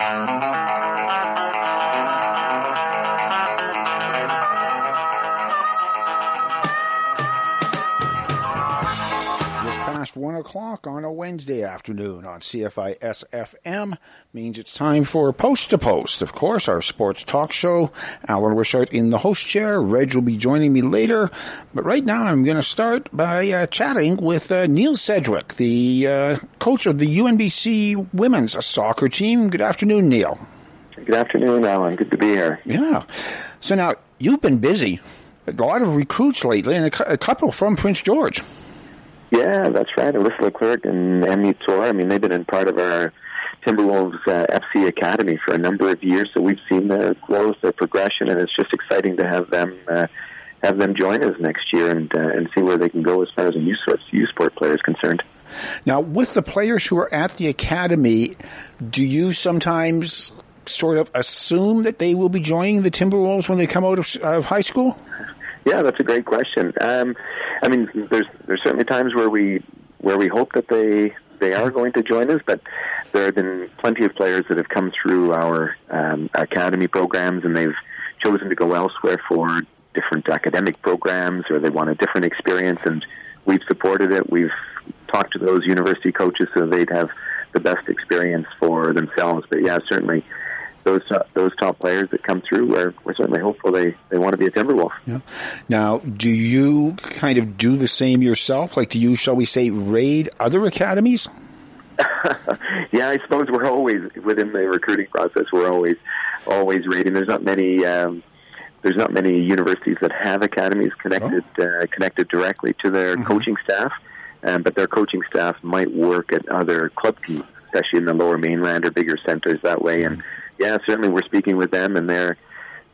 Uh-huh. Past 1 o'clock on a Wednesday afternoon on CFIS FM means it's time for Post to Post. Of course, our sports talk show. Allan Wishart in the host chair. Reg will be joining me later. But right now I'm going to start by uh, chatting with uh, Neil Sedgwick, the uh, coach of the UNBC women's soccer team. Good afternoon, Neil. Good afternoon, Allan. Good to be here. Yeah. So now, you've been busy. A lot of recruits lately and a, a couple from Prince George. Yeah, that's right. Alyssa Leclerc and Emmy Tor. I mean, they've been in part of our Timberwolves uh, FC Academy for a number of years, so we've seen their growth, their progression, and it's just exciting to have them uh, have them join us next year and uh, and see where they can go as far as a youth sport, youth sport player is concerned. Now, with the players who are at the academy, do you sometimes sort of assume that they will be joining the Timberwolves when they come out of, of high school? Yeah, that's a great question. Um, I mean, there's there's certainly times where we where we hope that they they are going to join us, but there have been plenty of players that have come through our um, academy programs and they've chosen to go elsewhere for different academic programs or they want a different experience, and we've supported it. We've talked to those university coaches so they'd have the best experience for themselves. But yeah, certainly those uh, those top players that come through, we're, we're certainly hopeful they, they want to be a Timberwolf. Yeah. Now, do you kind of do the same yourself? Like, do you, shall we say, raid other academies? yeah, I suppose we're always within the recruiting process. We're always always raiding. There's not many. Um, there's not many universities that have academies connected oh. uh, connected directly to their mm-hmm. coaching staff, um, but their coaching staff might work at other club teams, especially in the Lower Mainland or bigger centers that way. And yeah, certainly we're speaking with them, and they're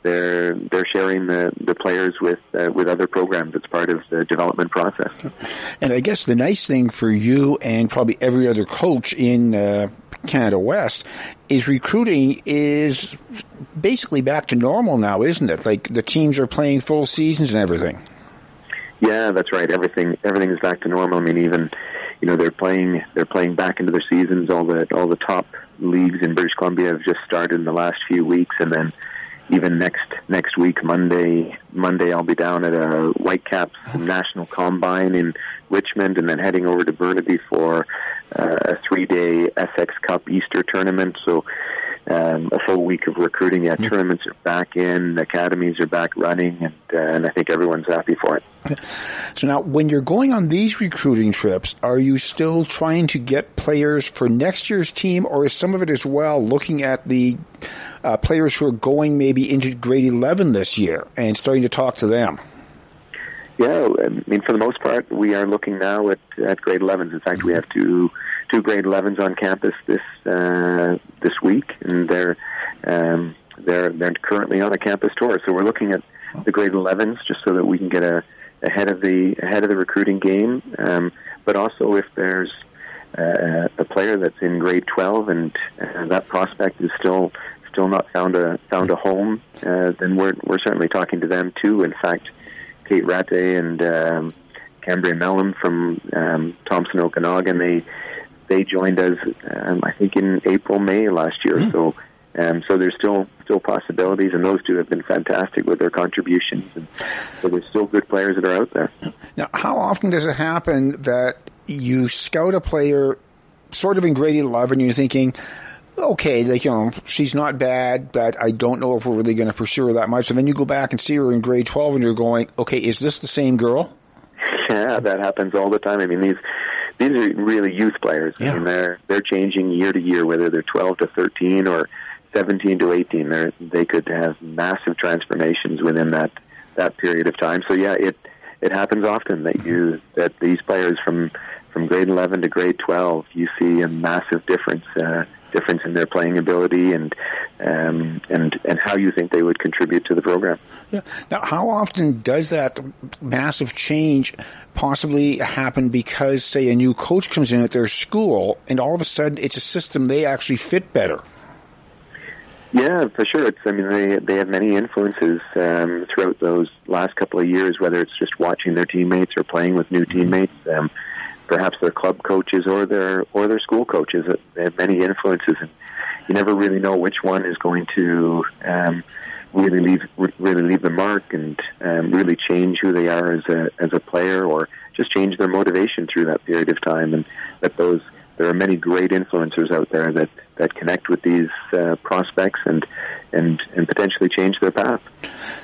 they're they're sharing the, the players with uh, with other programs. It's part of the development process. And I guess the nice thing for you and probably every other coach in uh, Canada West is recruiting is basically back to normal now, isn't it? Like the teams are playing full seasons and everything. Yeah, that's right. Everything everything is back to normal. I mean, even you know they're playing they're playing back into their seasons. All the all the top leagues in British Columbia have just started in the last few weeks, and then even next next week, Monday, Monday, I'll be down at a Whitecaps National Combine in Richmond, and then heading over to Burnaby for uh, a three-day Essex Cup Easter tournament. So um, a full week of recruiting. Yeah, mm-hmm. tournaments are back in, academies are back running, and, uh, and I think everyone's happy for it. So now, when you're going on these recruiting trips, are you still trying to get players for next year's team, or is some of it as well looking at the uh, players who are going maybe into grade 11 this year and starting to talk to them? Yeah, I mean, for the most part, we are looking now at, at grade 11s. In fact, we have two two grade 11s on campus this uh, this week, and they're um, they're they're currently on a campus tour. So we're looking at the grade 11s just so that we can get a ahead of the ahead of the recruiting game. Um, but also, if there's uh, a player that's in grade 12 and uh, that prospect is still still not found a found a home, uh, then we're we're certainly talking to them too. In fact Kate Rate and um, Cambria Mellon from um, Thompson Okanagan. They they joined us, um, I think, in April May last year. Mm. So. Um, so there's still still possibilities, and those two have been fantastic with their contributions. And so there's still good players that are out there. Now, how often does it happen that you scout a player, sort of in grade eleven, you're thinking, okay, like, you know, she's not bad, but I don't know if we're really going to pursue her that much. And then you go back and see her in grade 12 and you're going, okay, is this the same girl? Yeah, that happens all the time. I mean, these, these are really youth players. Yeah. I mean, they're, they're changing year to year, whether they're 12 to 13 or 17 to 18. They're, they could have massive transformations within that, that period of time. So yeah, it, it happens often that you, that these players from, from grade 11 to grade 12, you see a massive difference, uh, difference in their playing ability and um, and and how you think they would contribute to the program. Yeah. Now, how often does that massive change possibly happen because, say, a new coach comes in at their school, and all of a sudden it's a system they actually fit better? Yeah, for sure. It's, I mean, they they have many influences um, throughout those last couple of years, whether it's just watching their teammates or playing with new mm-hmm. teammates. Um, perhaps their club coaches or their or their school coaches. They have many influences, and you never really know which one is going to um, really leave really leave the mark and um, really change who they are as a as a player, or just change their motivation through that period of time. And that those there are many great influencers out there that that connect with these uh, prospects and and and potentially change their path.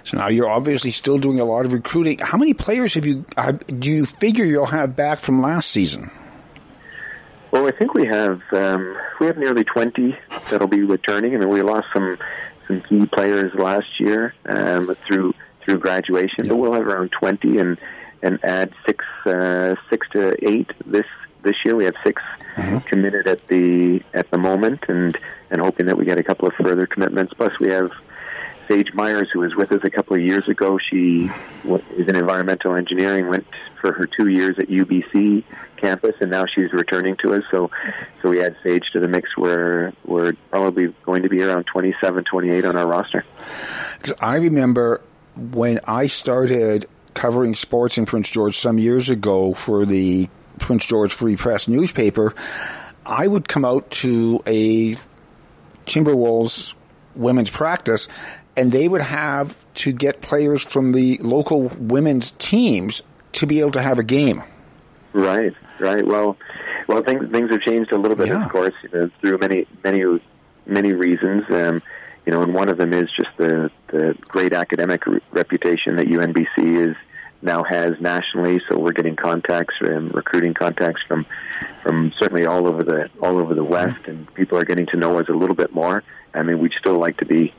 So now you're obviously still doing a lot of recruiting. How many players have you uh, do you figure you'll have back from last season? Well, I think we have um, we have nearly twenty that'll be returning, and we lost some some key players last year um, through through graduation. But we'll have around twenty, and and add six uh, six to eight this this year. We have 6 mm-hmm. committed at the at the moment, and and hoping that we get a couple of further commitments. Plus, we have Sage Myers, who was with us a couple of years ago. She is in environmental engineering, went for her two years at UBC campus, and now she's returning to us. So, so we add Sage to the mix. Where we're probably going to be around 27, 28 on our roster. I remember when I started covering sports in Prince George some years ago for the Prince George Free Press newspaper, I would come out to a Timberwolves women's practice and they would have to get players from the local women's teams to be able to have a game. Right, right. Well, well, things things have changed a little bit, yeah. of course, you know, through many many many reasons. Um, you know, and one of them is just the the great academic re- reputation that UNBC is now has nationally. So we're getting contacts and recruiting contacts from from certainly all over the all over the West, and people are getting to know us a little bit more. I mean, we'd still like to be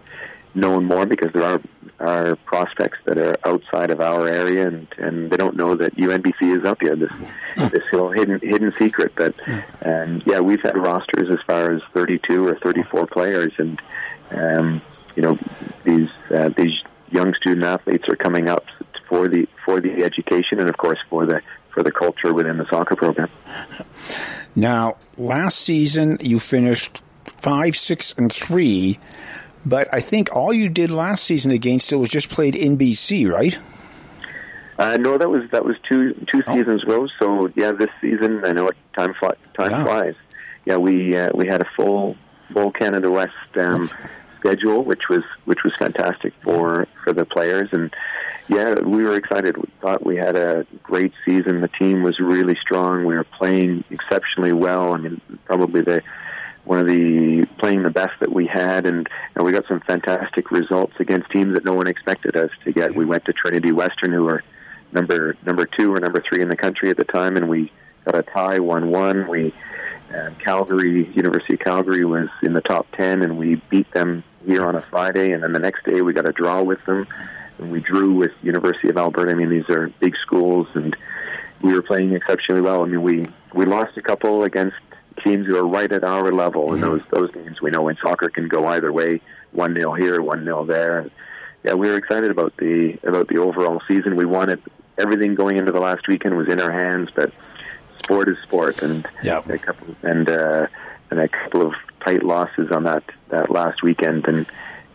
known more because there are are prospects that are outside of our area, and and they don't know that UNBC is up here. This this little hidden hidden secret. But and yeah, we've had rosters as far as 32 or 34 players, and um, you know these uh, these young student athletes are coming up for the for the education and of course for the for the culture within the soccer program. Now, last season you finished five, six, and three, but I think all you did last season against it was just played in BC, right? Uh, no, that was that was two two oh. seasons ago. So yeah, this season I know it time fly, time yeah. flies. Yeah, we uh, we had a full full Canada West um, schedule, which was which was fantastic for for the players. And yeah, we were excited. We thought we had a great season. The team was really strong. We were playing exceptionally well. I mean, probably the one of the playing the best that we had, and, and we got some fantastic results against teams that no one expected us to get. We went to Trinity Western, who were number number two or number three in the country at the time, and we got a tie one one. We um, Calgary University of Calgary was in the top ten, and we beat them here on a Friday, and then the next day we got a draw with them, and we drew with University of Alberta. I mean, these are big schools, and we were playing exceptionally well. I mean, we we lost a couple against teams who are right at our level, mm-hmm. and those those games we know in soccer can go either way, one nil here, one nil there. Yeah, we were excited about the about the overall season. We wanted everything going into the last weekend was in our hands, but sport is sport, and yep. a couple and uh, and a couple of tight losses on that that last weekend, and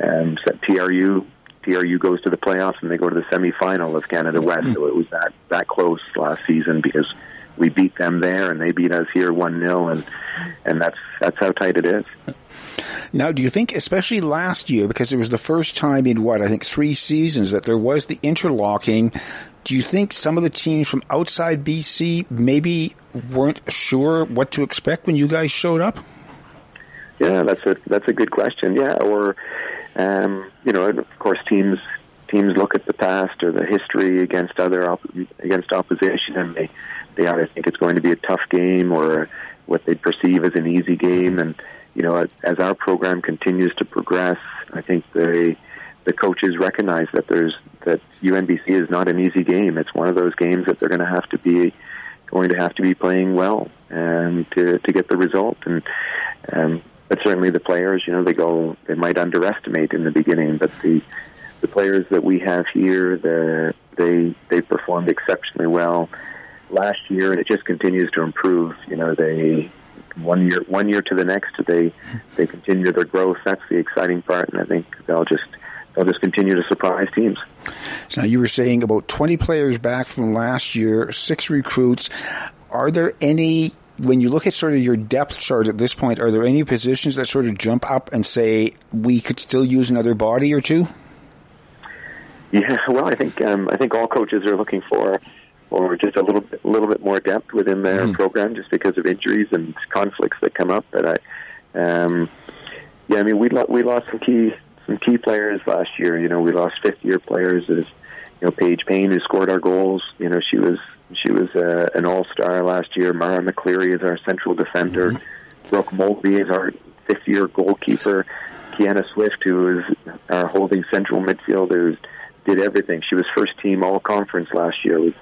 um, so TRU TRU goes to the playoffs and they go to the semifinal of Canada West. Mm-hmm. So it was that that close last season because we beat them there and they beat us here one 0 and and that's that's how tight it is. Now, do you think, especially last year, because it was the first time in what I think three seasons that there was the interlocking, do you think some of the teams from outside BC maybe weren't sure what to expect when you guys showed up? Yeah, that's a that's a good question. Yeah, or um, you know, of course, teams teams look at the past or the history against other op- against opposition, and they they either think it's going to be a tough game or what they perceive as an easy game. And you know, as our program continues to progress, I think the the coaches recognize that there's that UNBC is not an easy game. It's one of those games that they're going to have to be going to have to be playing well and to to get the result. And um, but certainly the players, you know, they go they might underestimate in the beginning, but the the players that we have here, the they they performed exceptionally well last year, and it just continues to improve. You know, they one year one year to the next, they they continue their growth. That's the exciting part, and I think they'll just they'll just continue to surprise teams. So now you were saying about 20 players back from last year, six recruits. are there any when you look at sort of your depth chart at this point, are there any positions that sort of jump up and say we could still use another body or two? Yeah, well, I think um, I think all coaches are looking for or just a little bit, little bit more depth within their mm. program, just because of injuries and conflicts that come up. But I, um, yeah, I mean, we lo- we lost some key some key players last year. You know, we lost fifth year players as you know Paige Payne who scored our goals. You know, she was she was uh, an all star last year. Mara McCleary is our central defender. Mm-hmm. Brooke Mulvey is our fifth year goalkeeper. Kiana Swift, who is our holding central midfielder, did everything. She was first team all conference last year. It was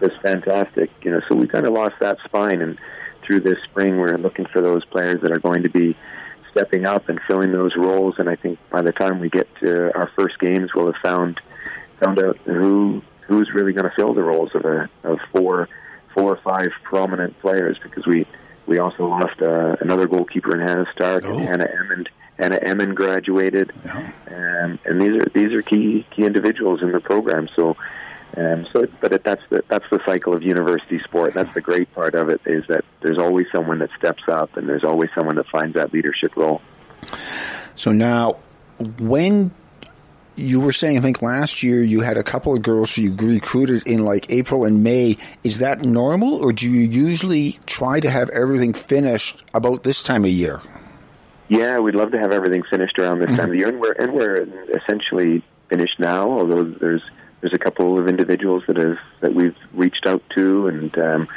just fantastic. You know, so we kind of lost that spine, and through this spring, we're looking for those players that are going to be stepping up and filling those roles. And I think by the time we get to our first games, we'll have found found out who who's really going to fill the roles of a of four four or five prominent players because we we also lost uh, another goalkeeper in Hannah Stark oh. and Hannah Emmond Anna Emmon graduated, yeah. um, and these are these are key key individuals in the program. So, um, so but it, that's the that's the cycle of university sport. That's the great part of it is that there's always someone that steps up, and there's always someone that finds that leadership role. So now, when you were saying, I think last year you had a couple of girls who you recruited in like April and May. Is that normal, or do you usually try to have everything finished about this time of year? Yeah, we'd love to have everything finished around this mm-hmm. time of year, and we're and we're essentially finished now. Although there's there's a couple of individuals that have that we've reached out to, and um,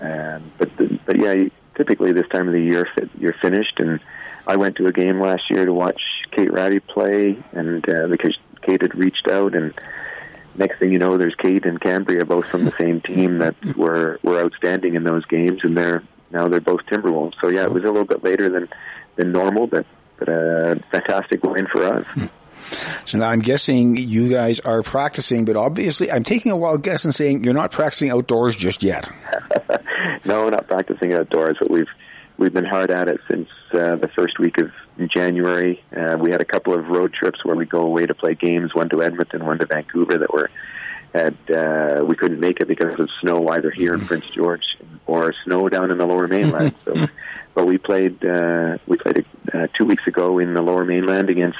um, but but yeah, typically this time of the year you're finished. And I went to a game last year to watch Kate Ratty play, and uh, because Kate had reached out, and next thing you know, there's Kate and Cambria both from the same team that were were outstanding in those games, and they're now they're both Timberwolves. So yeah, it was a little bit later than than normal, but but a fantastic win for us. So now I'm guessing you guys are practicing, but obviously I'm taking a wild guess and saying you're not practicing outdoors just yet. no, we're not practicing outdoors, but we've we've been hard at it since uh, the first week of January. Uh, we had a couple of road trips where we go away to play games, one to Edmonton, one to Vancouver, that were had uh, we couldn't make it because of snow either here in Prince George or snow down in the Lower Mainland. so but we played uh, we played uh, two weeks ago in the Lower Mainland against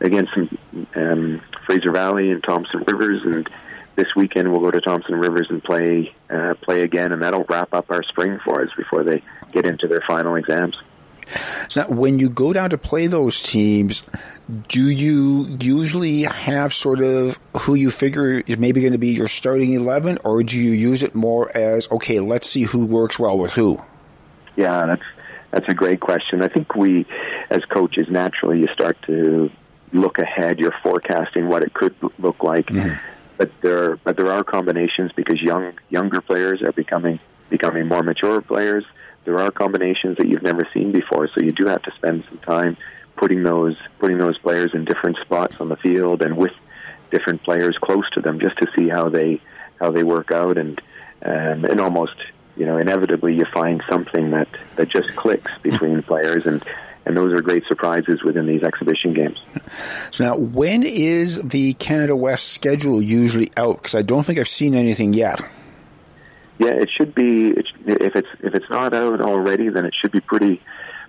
against some, um, Fraser Valley and Thompson Rivers, and this weekend we'll go to Thompson Rivers and play uh, play again, and that'll wrap up our spring for us before they get into their final exams. So now, when you go down to play those teams, do you usually have sort of who you figure is maybe going to be your starting eleven, or do you use it more as okay, let's see who works well with who? Yeah, that's that's a great question. I think we, as coaches, naturally you start to look ahead. You're forecasting what it could look like, mm-hmm. but there but there are combinations because young younger players are becoming becoming more mature players. There are combinations that you've never seen before, so you do have to spend some time putting those putting those players in different spots on the field and with different players close to them just to see how they how they work out and um, and almost you know, inevitably you find something that, that just clicks between players and, and those are great surprises within these exhibition games. So now, when is the Canada West schedule usually out? Because I don't think I've seen anything yet. Yeah, it should be. It, if it's if it's not out already, then it should be pretty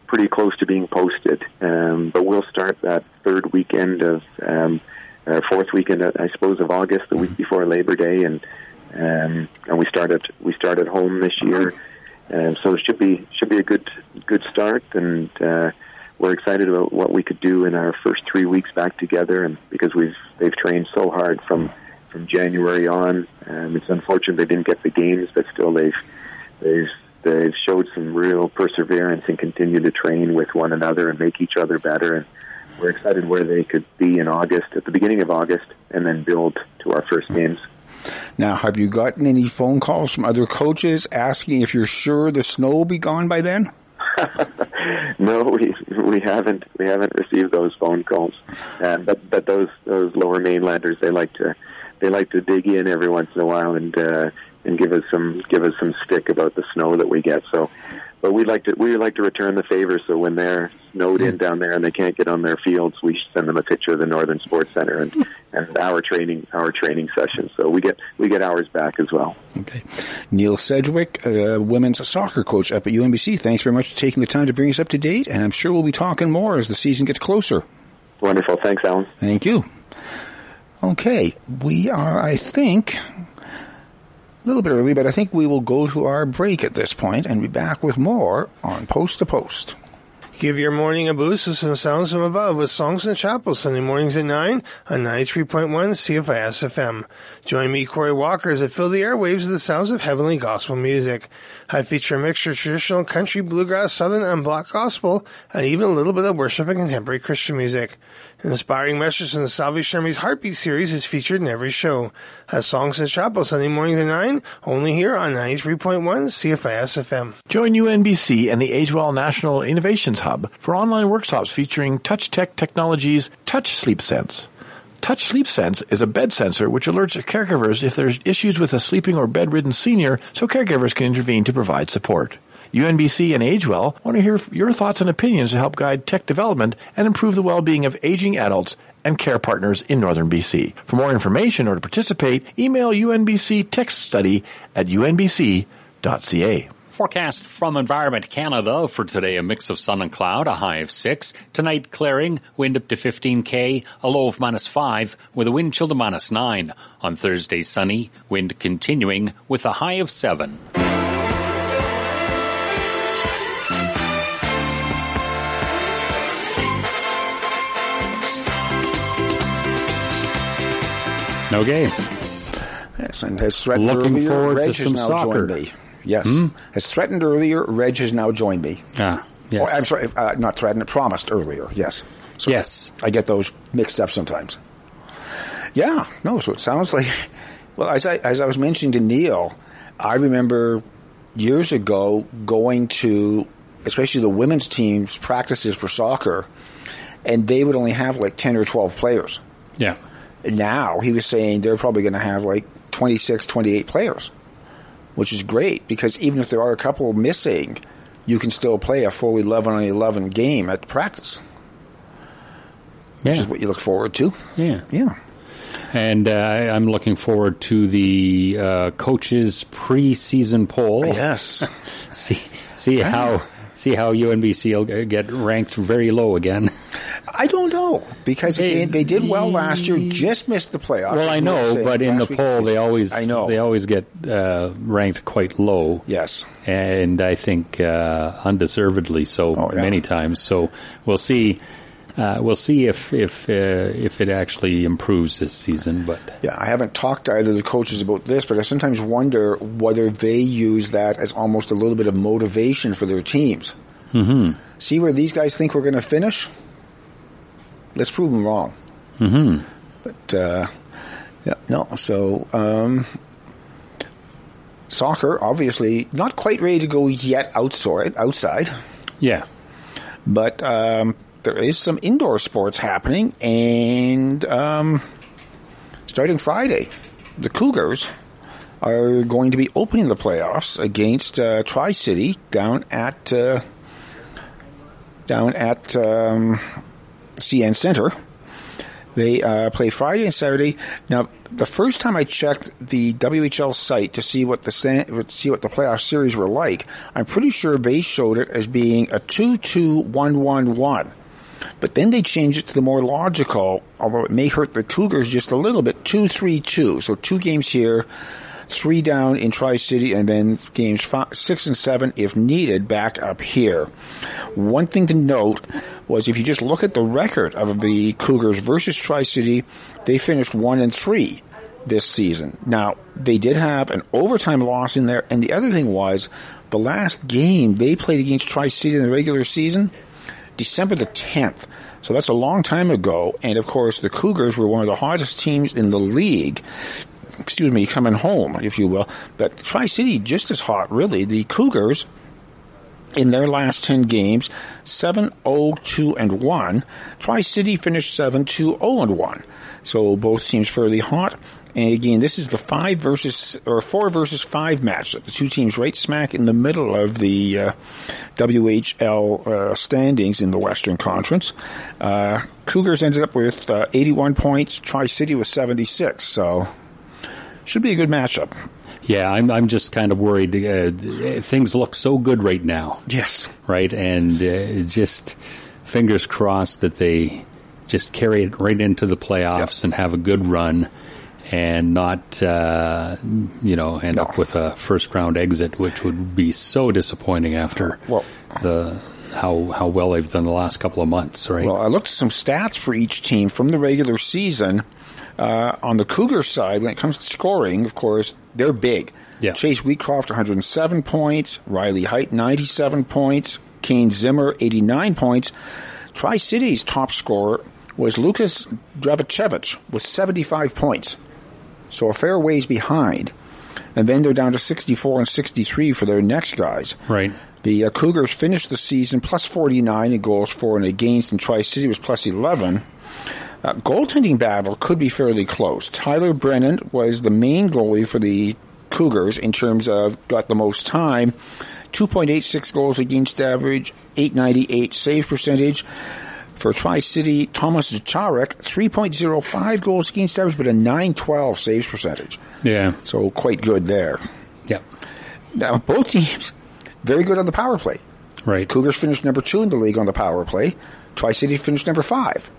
pretty close to being posted. Um, but we'll start that third weekend of um, uh, fourth weekend, I suppose, of August, the week before Labor Day, and um, and we started we started home this year, uh, so it should be should be a good good start, and uh, we're excited about what we could do in our first three weeks back together, and because we've they've trained so hard from from January on. Um, it's unfortunate they didn't get the games, but still they've they've they've showed some real perseverance and continue to train with one another and make each other better. And we're excited where they could be in August, at the beginning of August, and then build to our first games. Now, have you gotten any phone calls from other coaches asking if you're sure the snow will be gone by then? no, we we haven't we haven't received those phone calls. Um, but but those those lower mainlanders they like to they like to dig in every once in a while and uh, and give us some give us some stick about the snow that we get. So but we like to we like to return the favor. So when they're snowed in down there and they can't get on their fields, we send them a picture of the Northern Sports Center and and our training our training sessions. So we get we get hours back as well. Okay, Neil Sedgwick, uh, women's soccer coach up at UNBC. Thanks very much for taking the time to bring us up to date, and I'm sure we'll be talking more as the season gets closer. Wonderful, thanks, Allan. Thank you. Okay, we are, I think, little bit early, but I think we will go to our break at this point and be back with more on Post to Post. Give your morning a boost with some sounds from above with Songs in the Chapel Sunday mornings at 9 on 93.1 CFIS FM. Join me, Corey Walker, as I fill the airwaves with the sounds of heavenly gospel music. I feature a mixture of traditional country, bluegrass, southern, and black gospel, and even a little bit of worship and contemporary Christian music. Inspiring message from the Salvation Army's Heartbeat series is featured in every show. Songs in the Chapel Sunday morning at 9, only here on 93.1 CFIS FM. Join UNBC and the Agewell National Innovations Hub for online workshops featuring Touch Tech Technologies Touch Sleep Sense. Touch Sleep Sense is a bed sensor which alerts caregivers if there's issues with a sleeping or bedridden senior so caregivers can intervene to provide support. UNBC and Agewell want to hear your thoughts and opinions to help guide tech development and improve the well-being of aging adults and care partners in northern BC. For more information or to participate, email UNBC Text Study at unbc.ca. Forecast from Environment Canada for today, a mix of sun and cloud, a high of 6. Tonight, clearing, wind up to 15k, a low of minus 5, with a wind chill to minus 9. On Thursday, sunny, wind continuing with a high of 7. No game. Yes, and has threatened Looking earlier, forward Reg to has some now soccer. joined me. Yes, has threatened earlier. Reg has now joined me. Ah, yes. I'm sorry, uh, not threatened. Promised earlier. Yes. So Yes. I get those mixed up sometimes. Yeah. No. So it sounds like. Well, as I as I was mentioning to Neil, I remember years ago going to, especially the women's teams practices for soccer, and they would only have like ten or twelve players. Yeah. Now he was saying they're probably going to have like 26, 28 players, which is great because even if there are a couple missing, you can still play a full 11 on 11 game at practice, which is what you look forward to. Yeah. Yeah. And uh, I'm looking forward to the uh, coaches preseason poll. Yes. See see how see how UNBC will get ranked very low again. I don't know because They- again, they did well last year, just missed the playoffs. well, I as we were know, but in the poll they always I know. they always get uh, ranked quite low. Yes. and I think uh, undeservedly so Oh, yeah. many times. So we'll see. Uh, we'll see if if uh, if it actually improves this season. But Yeah, I haven't talked to either of the coaches about this, but I sometimes wonder whether they use that as almost a little bit of motivation for their teams. Mm-hmm. See where these guys think we're going to finish? Let's prove them wrong. Mm-hmm. But uh, yeah, no. So um, soccer, obviously, not quite ready to go yet outside. Outside, yeah, but um, there is some indoor sports happening, and um, starting Friday, the Cougars are going to be opening the playoffs against uh, Tri City down at uh, down at um, CN Center. They uh, play Friday and Saturday. Now, the first time I checked the WHL site to see what the see what the playoff series were like, I'm pretty sure they showed it as being a two-two-one-one-one. But then they changed it to the more logical, although it may hurt the Cougars just a little bit, two-three-two. So two games here, three down in Tri City, and then games five, six and seven, if needed, back up here. One thing to note was if you just look at the record of the Cougars versus Tri City, they finished one and three this season. Now they did have an overtime loss in there, and the other thing was the last game they played against Tri City in the regular season. December the 10th. So that's a long time ago. And of course, the Cougars were one of the hottest teams in the league. Excuse me, coming home, if you will. But Tri City just as hot, really. The Cougars in their last 10 games 7 0 2 and 1. Tri City finished 7 2 0 and 1. So both teams fairly hot. And again, this is the five versus or four versus five matchup. The two teams right smack in the middle of the uh, WHL uh, standings in the Western Conference. Uh, Cougars ended up with uh, 81 points. Tri City was 76. So should be a good matchup. Yeah, I'm I'm just kind of worried. Uh, things look so good right now. Yes. Right, and uh, just fingers crossed that they just carry it right into the playoffs Yep. and have a good run, and not uh, you know end No. up with a first round exit, which would be so disappointing after Well- the how how well they've done the last couple of months. Right. Well, I looked at some stats for each team from the regular season. Uh, on the Cougar side, when it comes to scoring, of course, they're big. Yeah. Chase Wheatcroft, 107 points. Riley Heidt, 97 points. Koehn Ziemmer, 89 points. Tri City's top scorer was Lucas Dragicevic with 75 points. So a fair ways behind. And then they're down to 64 and 63 for their next guys. right. The uh, Cougars finished the season plus 49 in goals for and against, and Tri City was plus 11. Uh, goaltending battle could be fairly close. Tyler Brennan was the main goalie for the Cougars in terms of got the most time. 2.86 goals against average, 898 save percentage. For Tri City, Thomas Zacharek, 3.05 goals against average, but a 912 saves percentage. Yeah. So quite good there. Yeah. Now, both teams, very good on the power play. Right. Cougars finished number two in the league on the power play. Tri City finished number five.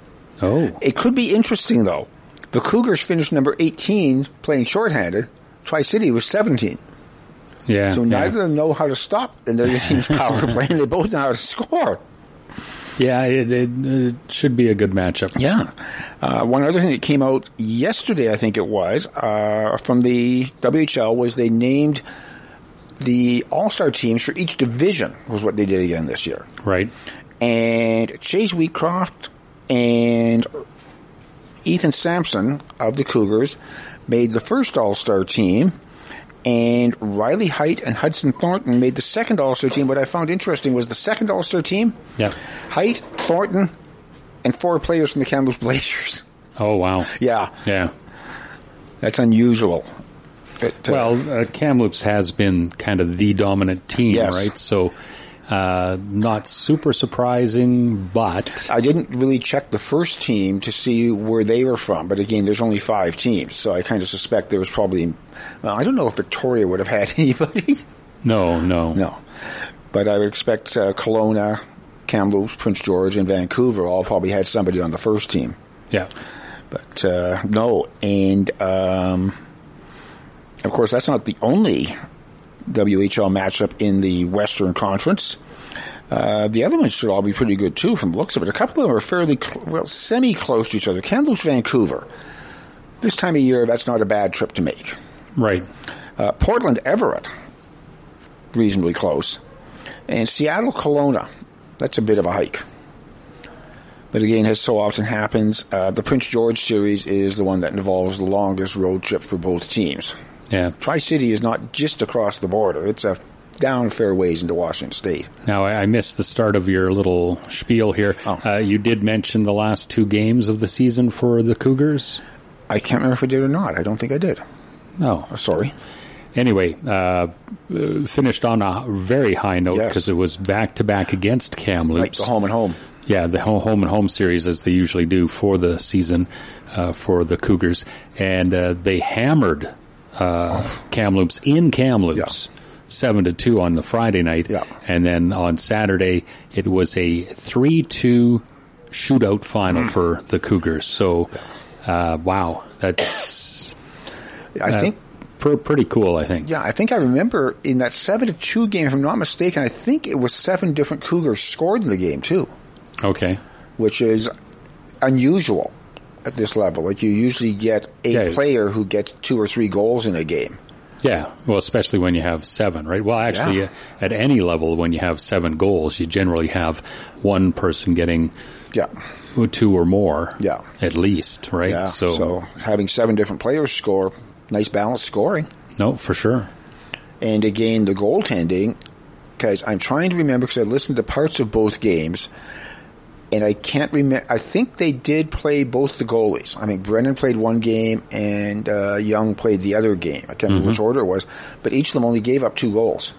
Oh. It could be interesting though. The Cougars finished number 18 playing shorthanded. Tri City was 17. Yeah. So yeah. neither of them know how to stop in their team's power play and they both know how to score. Yeah, it, it, it should be a good matchup. Yeah. Uh, one other thing that came out yesterday, I think it was, uh, from the WHL was they named the All-Star teams for each division was what they did again this year. Right. and Chase Wheatcroft and Ethan Samson of the Cougars made the first All Star team, and Riley Heidt and Hudson Thornton made the second All Star team. What I found interesting was the second All Star team, Yeah. Heidt, Thornton, and four players from the Kamloops Blazers. Oh wow. Yeah, Yeah. that's unusual. Uh, Well, uh, Kamloops has been kind of the dominant team, Yes. right? So, uh, not super surprising, but I didn't really check the first team to see where they were from, but again, there's only five teams, so I kind of suspect there was probably. Well, I don't know if Victoria would have had anybody. no, no, no, but I would expect uh, Kelowna, Kamloops, Prince George, and Vancouver all probably had somebody on the first team. Yeah. But uh, no, and um, of course that's not the only WHL matchup in the Western Conference. Uh, the other ones should all be pretty good too, from the looks of it. A couple of them are fairly cl- well, semi close to each other. Kamloops, Vancouver. This time of year, that's not a bad trip to make. Right. Uh, Portland, Everett, reasonably close, and Seattle, Kelowna. That's a bit of a hike. But again, as so often happens, uh, the Prince George series is the one that involves the longest road trip for both teams. Yeah. Tri City is not just across the border; it's a down fairways into Washington State. Now, I missed the start of your little spiel here. Oh. Uh, you did mention the last two games of the season for the Cougars. I can't remember if I did or not. I don't think I did. No. Uh, Sorry. Anyway, uh, uh, finished on a very high note Yes. because it was back to back against Kamloops. Right, the home and home. Yeah, the home and home series as they usually do for the season uh, for the Cougars, and uh, they hammered uh, Kamloops in Kamloops. Seven to two on the Friday night, Yeah. and then on Saturday it was a three-two shootout final for the Cougars. So, uh, wow, that's I uh, think pr- pretty cool. I think. Yeah, I think I remember in that seven to two game, if I'm not mistaken, I think it was seven different Cougars scored in the game too, Okay. which is unusual at this level. Like you usually get a Yeah. player who gets two or three goals in a game. Yeah, well, especially when you have seven, right? Well, actually, Yeah. uh, at any level, when you have seven goals, you generally have one person getting Yeah, two or more. Yeah. at least, right? yeah. So, So, having seven different players score, nice balanced scoring. no, for sure. And again, the goaltending because I'm trying to remember because I listened to parts of both games, and I can't remember. I think they did play both the goalies. I mean, Brennan played one game and uh, Young played the other game. I can't remember Mm-hmm. which order it was, but each of them only gave up two goals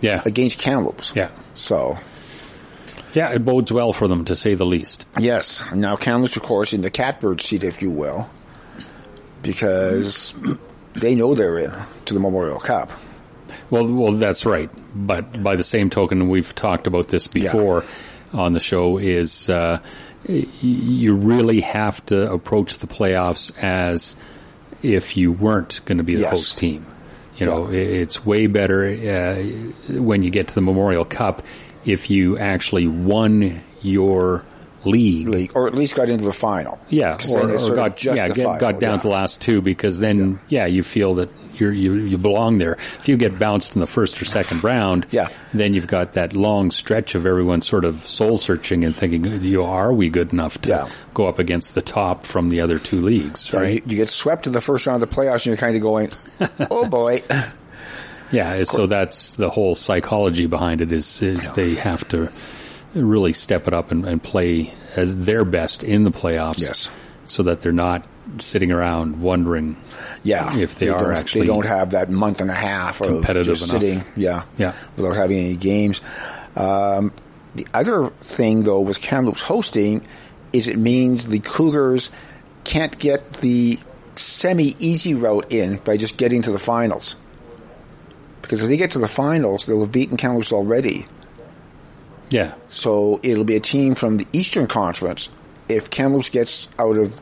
Yeah. against Kamloops. Yeah. So Yeah, it bodes well for them to say the least. yes, now Kamloops, of course, in the catbird seat, if you will, because they know they're in to the Memorial Cup. Well, well, that's right. But by the same token, we've talked about this before on the show. Is uh, you really have to approach the playoffs as if you weren't going to be the Yes. host team. You know, i it's way better uh, when you get to the Memorial Cup if you actually won your league. League, or at least got into the final. Yeah, or, or got yeah, get, got down yeah. to the last two because then yeah. you feel that you're, you you belong there. If you get bounced in the first or second round, Yeah. then you've got that long stretch of everyone sort of soul searching and thinking, you are we good enough to Yeah. go up against the top from the other two leagues, Yeah, right? You, you get swept in the first round of the playoffs, and you're kind of going, "Oh boy." Yeah, so that's the whole psychology behind it is is they have to really step it up and, and play as their best in the playoffs. Yes. So that they're not sitting around wondering Yeah, if they, are don't, actually they don't have that month and a half of competitive just enough. sitting, yeah, Yeah. without having any games. Um, the other thing, though, with Kamloops hosting, is it means the Cougars can't get the semi-easy route in by just getting to the finals. Because if they get to the finals, they'll have beaten Kamloops already. Yeah. So it'll be a team from the Eastern Conference. If Kamloops gets out of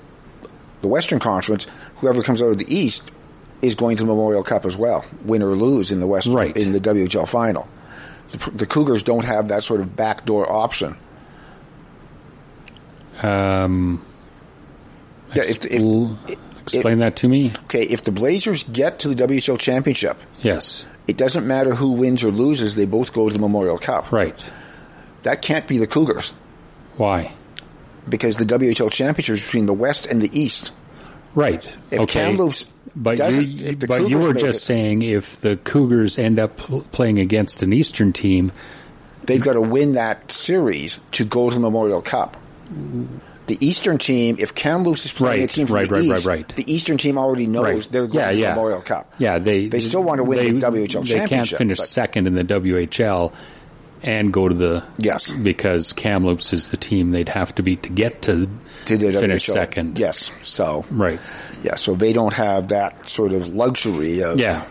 the Western Conference, whoever comes out of the East is going to the Memorial Cup as well, win or lose in the West Right. in the WHL final. The, the Cougars don't have that sort of backdoor option. Um, Yeah, if, if, l- explain that to me. okay, if the Blazers get to the WHL championship, Yes. it doesn't matter who wins or loses; they both go to the Memorial Cup. Right. That can't be the Cougars Why? because the WHL championship is between the West and the East. Right. If okay. Kamloops but you, if the but you were just it- saying if the Cougars end up playing against an Eastern team, they've got to win that series to go to the Memorial Cup. The Eastern team, if Kamloops is playing Right, a team from right, the right, right, East, right. the Eastern team already knows Right. they're going Yeah, to the yeah. Memorial Cup. yeah, they They still want to win they, the WHL championship. They can't finish second in the WHL and go to the Yes. because Kamloops is the team they'd have to beat to get to, To the finish second. Yes. So, Right. yeah, so they don't have that sort of luxury of. Yeah.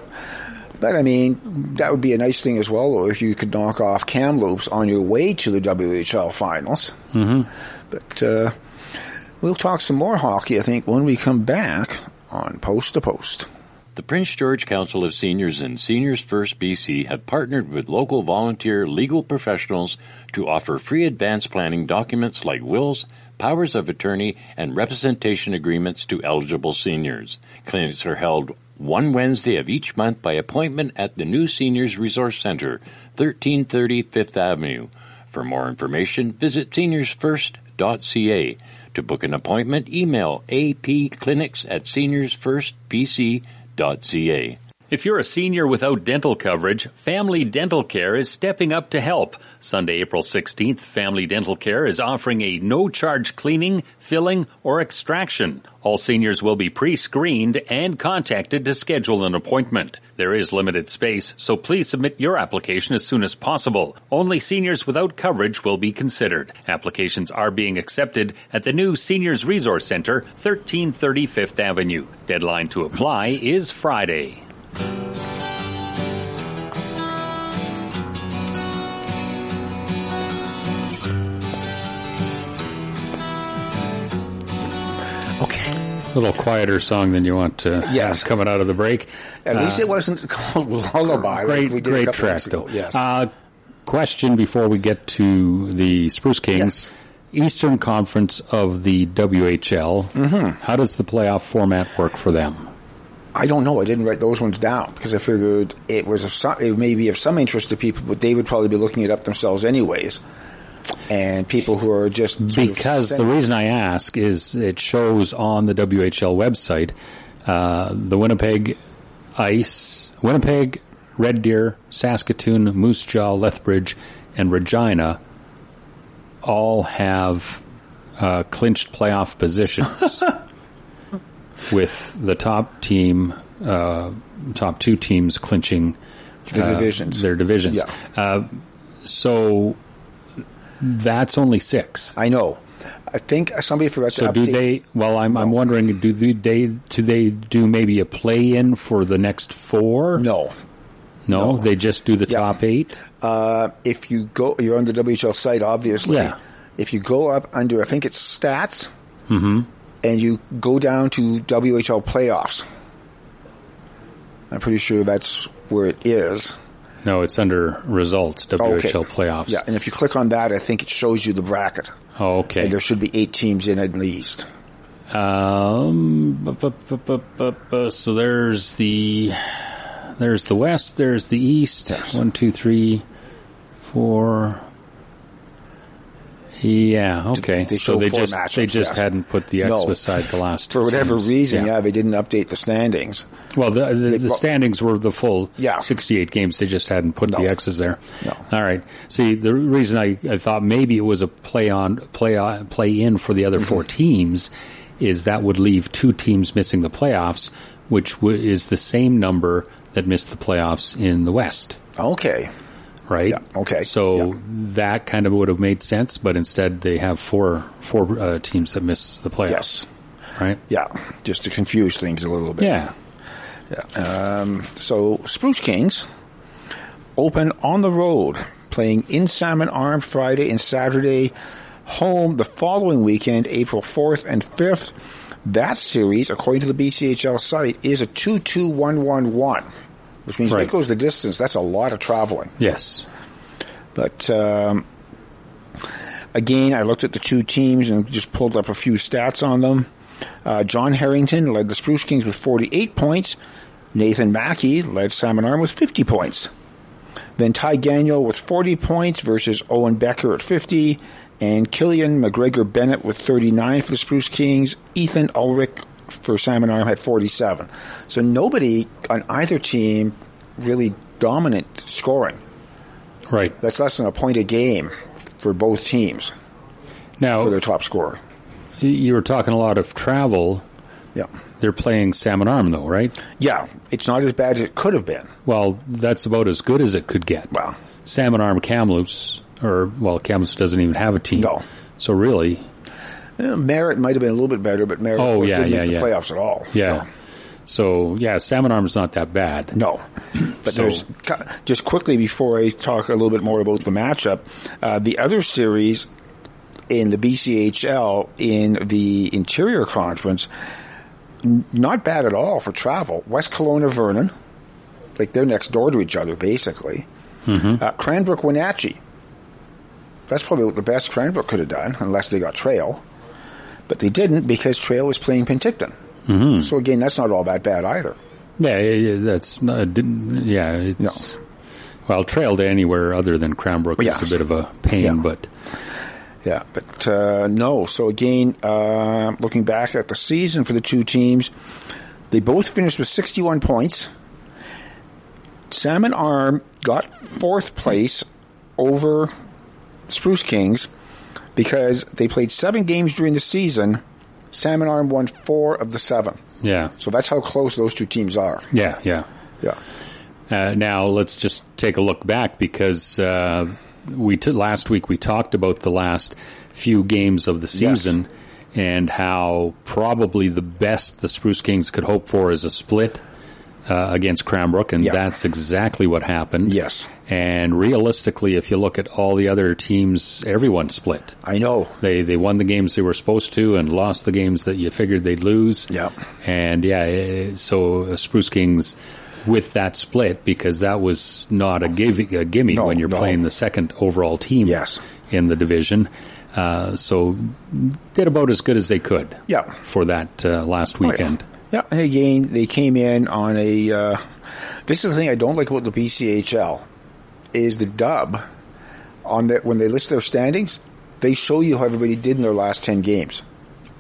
But I mean, that would be a nice thing as well, though, if you could knock off Kamloops on your way to the WHL finals. Mm-hmm. But uh, we'll talk some more hockey, I think, when we come back on Post to Post. The Prince George Council of Seniors and Seniors First BC have partnered with local volunteer legal professionals to offer free advance planning documents like wills, powers of attorney, and representation agreements to eligible seniors. Clinics are held one Wednesday of each month by appointment at the new Seniors Resource Center, 1330 Fifth Avenue. For more information, visit seniorsfirst.ca. To book an appointment, email apclinics at seniorsfirstbc.ca. If you're a senior without dental coverage, Family Dental Care is stepping up to help. Sunday, April 16th, Family Dental Care is offering a no-charge cleaning, filling, or extraction. All seniors will be pre-screened and contacted to schedule an appointment. There is limited space, so please submit your application as soon as possible. Only seniors without coverage will be considered. Applications are being accepted at the new Seniors Resource Center, 1335th Avenue. Deadline to apply is Friday. Okay. A little quieter song than you want to Yes. have coming out of the break. At least it wasn't called Lullaby. like Great, did great track though. Yes. Uh, question before we get to the Spruce Kings. Eastern Conference of the WHL. Mm-hmm. How does the playoff format work for them? I don't know. I didn't write those ones down because I figured it was of some, it may be of some interest to people, but they would probably be looking it up themselves anyways. And people who are just Because the reason I ask is it shows on the WHL website uh, the Winnipeg Ice, Winnipeg Red Deer, Saskatoon, Moose Jaw, Lethbridge, and Regina all have uh, clinched playoff positions, with the top team, uh, top two teams clinching The uh, divisions. their divisions. Yeah. Uh, so that's only six. I know. I think somebody forgot So to do they? Well, I'm I'm wondering, do they, do they do maybe a play in for the next four? No. no, they just do the Yeah. top eight. Uh, if you go, you're on the WHL site, obviously. Yeah. If you go up under, I think it's stats, Mm-hmm. And you go down to WHL playoffs. I'm pretty sure that's where it is. No, it's under results WHL Okay. playoffs. Yeah, and if you click on that, I think it shows you the bracket. Oh, okay. And there should be eight teams in at least. Um, bu- bu- bu- so there's the there's the west, there's the east. Yes. One, two, three, four. Yeah, okay. So they just they just yes. hadn't put the X No. beside the last. For whatever teams. reason, yeah. they didn't update the standings. Well, the the, the standings were the full Yeah. 68 games. They just hadn't put No. the X's there. No. All right. See, the reason I, I thought maybe it was a play on play on, play in for the other four Mm-hmm. teams is that would leave two teams missing the playoffs, which w- is the same number that missed the playoffs in the West. Okay. Right. Yeah, okay, So yeah. that kind of would have made sense, but instead they have four four uh, teams that miss the playoffs. Yes. Right. Yeah, just to confuse things a little bit. Yeah. Um, so Spruce Kings open on the road, playing in Salmon Arm Friday and Saturday, home the following weekend, April 4th and 5th. That series, according to the BCHL site, is a 2-2-1-1-1, which means Right. it goes the distance, that's a lot of traveling. Yes. But um, again, I looked at the two teams and just pulled up a few stats on them. Uh, John Harrington led the Spruce Kings with 48 points. Nathan Mackey led Salmon Arm with 50 points. Then Ty Gagnon with 40 points versus Owen Becker at 50. And Killian McGregor Bennett with 39 for the Spruce Kings. Ethan Ulrich for Salmon Arm had 47. So nobody on either team really dominant scoring. Right. That's less than a point a game for both teams Now for their top scorer. you were talking a lot of travel. Yeah. They're playing Salmon Arm though, right? Yeah, it's not as bad as it could have been. Well, that's about as good as it could get. Wow. Salmon Arm Kamloops, or well, Kamloops doesn't even have a team. No. So really, Uh, Merritt might have been a little bit better, but Merritt Oh, yeah, didn't yeah, make the playoffs at all. yeah. So, So yeah, Salmon Arm's not that bad. no. But So- there's just quickly before I talk a little bit more about the matchup, uh, the other series in the BCHL in the Interior Conference, n- not bad at all for travel. West Kelowna Vernon, like they're next door to each other basically. Mm-hmm. Uh, Cranbrook Wenatchee. That's probably what the best Cranbrook could have done, unless they got Trail. But they didn't because Trail was playing Penticton. Mm-hmm. So again, that's not all that bad either. Yeah, yeah, that's not. didn't- Yeah, it's well trail to anywhere other than Cranbrook Yeah. is a bit of a pain, Yeah. but Yeah, but uh, no. So again, uh, looking back at the season for the two teams, they both finished with 61 points. Salmon Arm got fourth place over Spruce Kings because they played seven games during the season. Salmon Arm won four of the seven. yeah, So that's how close those two teams are. yeah, yeah. Yeah. Uh, now let's just take a look back because uh, we t- last week we talked about the last few games of the season and how probably the best the Spruce Kings could hope for is a split uh, against Cranbrook, and Yeah. that's exactly what happened. Yes. And realistically, if you look at all the other teams, everyone split. I know. They they won the games they were supposed to and lost the games that you figured they'd lose. Yeah. And yeah, eh, so uh, Spruce Kings with that split because that was not a, give, a gimme No, when you're no. playing the second overall team Yes. in the division. Uh, so did about as good as they could Yeah. for that uh, last weekend. Yeah, and again, they came in on a. Uh, this is the thing I don't like about the BCHL is the dub on the when they list their standings, they show you how everybody did in their last ten games.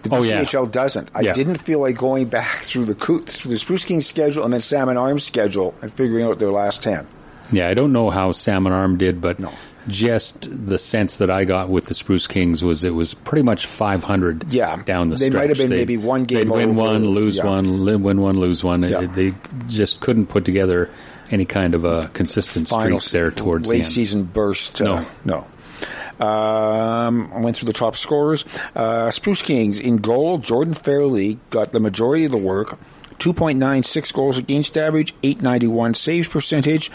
The Oh, yeah. BCHL doesn't. I Yeah. didn't feel like going back through the through the Spruce Kings schedule and then Salmon Arm schedule and figuring out their last ten. Yeah, I don't know how Salmon Arm did, but No. Just the sense that I got with the Spruce Kings was it was pretty much 500 Yeah. down the They stretch. might have been maybe one game They'd win over. one, lose Yeah. one, win one, lose one. Yeah. It- They just couldn't put together any kind of a consistent Final streak there towards late the end. season burst. Uh, No. no. Um, I went through the top scorers. Uh, Spruce Kings in goal. Jordan Fairley got the majority of the work. 2.96 goals against average, 891 saves percentage.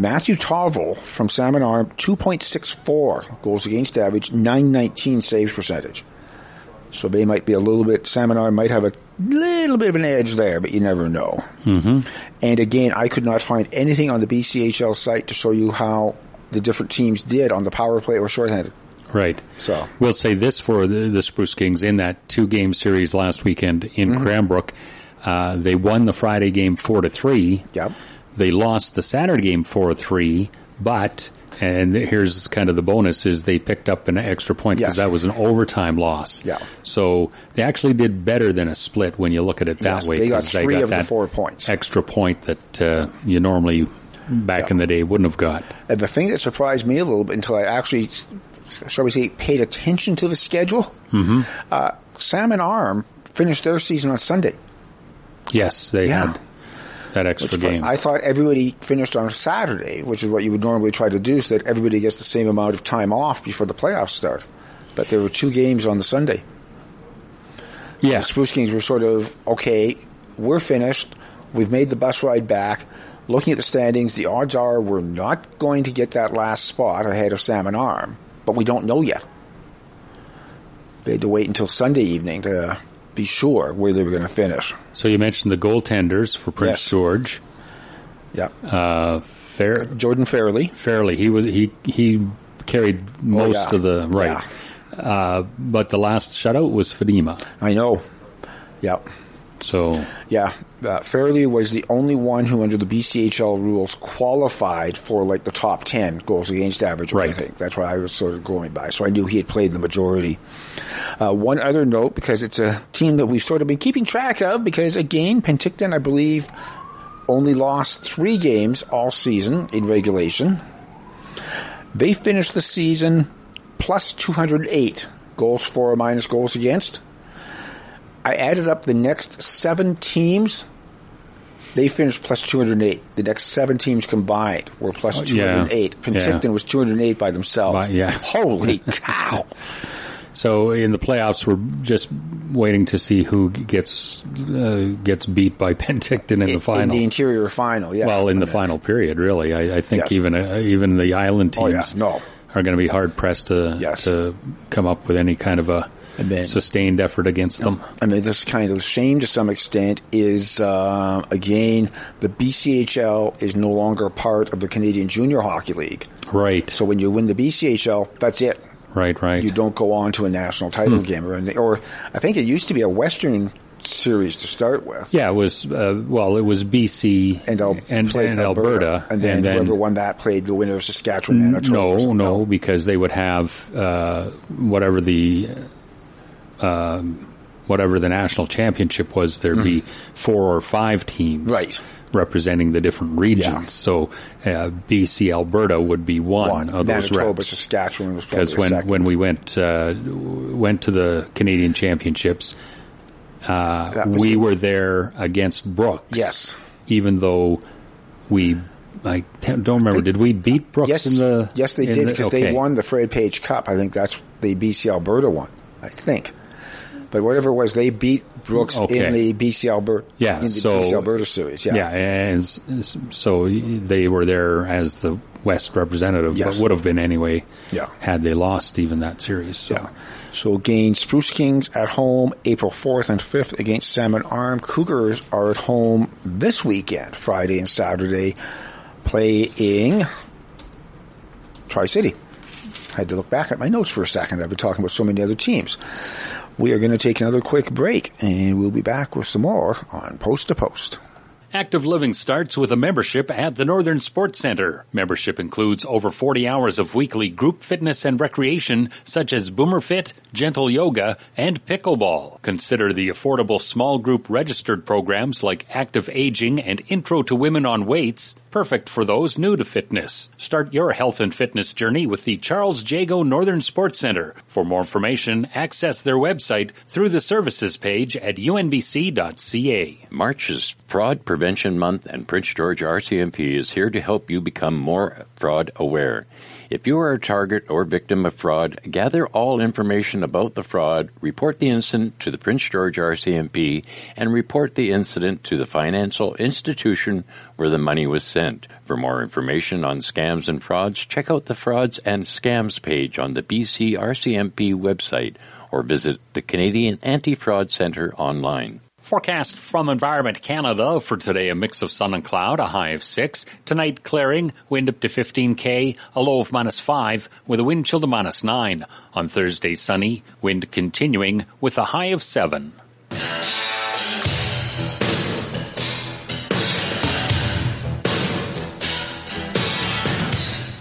Matthew Tovel from Salmon Arm, 2.64 goals against average, 919 saves percentage. So they might be a little bit, Salmon Arm might have a little bit of an edge there, but you never know. Mm-hmm. And again, I could not find anything on the BCHL site to show you how the different teams did on the power play or shorthanded. Right. So- we'll say this for the, the Spruce Kings in that two game series last weekend in Mm-hmm. Cranbrook. Uh, they won the Friday game four to three. Yep. They lost the Saturday game 4-3, but and here's kind of the bonus is they picked up an extra point because Yes. that was an overtime loss. Yeah. So they actually did better than a split when you look at it that Yes, way. they got three of the that four points. Extra point that uh, you normally back in the day wouldn't have got. And the thing that surprised me a little bit until I actually, shall we say, paid attention to the schedule, mm-hmm. uh, Salmon Arm finished their season on Sunday. Yes, they Yeah. had that extra game. I thought everybody finished on Saturday, which is what you would normally try to do, so that everybody gets the same amount of time off before the playoffs start. But there were two games on the Sunday. The yes. Spruce Kings were sort of okay. We're finished. We've made the bus ride back. Looking at the standings, the odds are we're not going to get that last spot ahead of Salmon Arm, but we don't know yet. They had to wait until Sunday evening to be sure where they were going to finish. So you mentioned the goaltenders for Prince Yes. George. Yeah, Uh, fair, Jordan Fairley. fairly, he was he he carried most Oh, yeah. of the right. Uh, but the last shutout was Fadima. I know. Yeah. So Yeah, uh, Fairley was the only one who, under the BCHL rules, qualified for like the top ten goals against average. Right. I think that's what I was sort of going by. So I knew he had played the majority. Uh, one other note, because it's a team that we've sort of been keeping track of, because again, Penticton, I believe, only lost three games all season in regulation. They finished the season plus 208 goals for minus goals against. I added up the next seven teams. They finished plus 208. The next seven teams combined were plus Oh, yeah. 208. Penticton Yeah. was 208 by themselves. By- yeah. Holy cow. so in the playoffs, we're just waiting to see who gets uh, gets beat by Penticton in the final. In the interior final, yeah. well, in the final period, really, I, I think Yes. even uh, even the island Oh, teams yeah. No. are going to be hard pressed to Yes. to come up with any kind of a then- sustained effort against them. I mean, this kind of shame to some extent is, uh, again, the BCHL is no longer part of the Canadian Junior Hockey League. Right, So when you win the BCHL, that's it. right, right. You don't go on to a national title Hmm. game or. Or I think it used to be a Western series to start with. Yeah, it was uh, well, it was BC And, Al- and, played and Alberta, and then, whoever won that played the winner of Saskatchewan, Manitoba. no, no, because they would have uh, whatever the um, whatever the national championship was. There'd be four or five teams, Mm-hmm. Right. representing the different regions. Yeah. So uh, BC Alberta would be one, one. of those Manitoba, reps. Saskatchewan was Because when, second. when we went uh, went to the Canadian Championships, uh, we the- were there against Brooks. Yes. even though we I don't remember. Did we beat Brooks Yes, in the? yes, they did the- because they won the Fred Page Cup. I think that's the BC Alberta one. I think, but whatever it was, they beat Brooks Okay. in the BC Alberta. Yeah, in the so- BC Alberta series. Yeah, Yeah, and so they were there as the West representative, Yes. but would have been anyway. Yeah. had they lost even that series. So. Yeah. So again, Spruce Kings at home April 4th and 5th against Salmon Arm. Cougars are at home this weekend, Friday and Saturday, playing Tri-City. I had to look back at my notes for a second. I've been talking about so many other teams. We are going to take another quick break and we'll be back with some more on Post to Post. Active Living starts with a membership at the Northern Sports Center. Membership includes over 40 hours of weekly group fitness and recreation, such as Boomer Fit, Gentle Yoga, and Pickleball. Consider the affordable small group registered programs like Active Aging and Intro to Women on Weights, perfect for those new to fitness. Start your health and fitness journey with the Charles Jago Northern Sports Center. For more information, access their website through the services page at unbc.ca. March is Fraud Prevention Month and Prince George RCMP is here to help you become more fraud aware. If you are a target or victim of fraud, gather all information about the fraud, report the incident to the Prince George RCMP, and report the incident to the financial institution where the money was sent. For more information on scams and frauds, check out the Frauds and Scams page on the BC RCMP website or visit the Canadian Anti-Fraud Centre online. Forecast from Environment Canada for today a mix of sun and cloud, a high of 6. Tonight clearing, wind up to 15k, a low of minus 5, with a wind chill to minus 9. On Thursday sunny, wind continuing with a high of 7.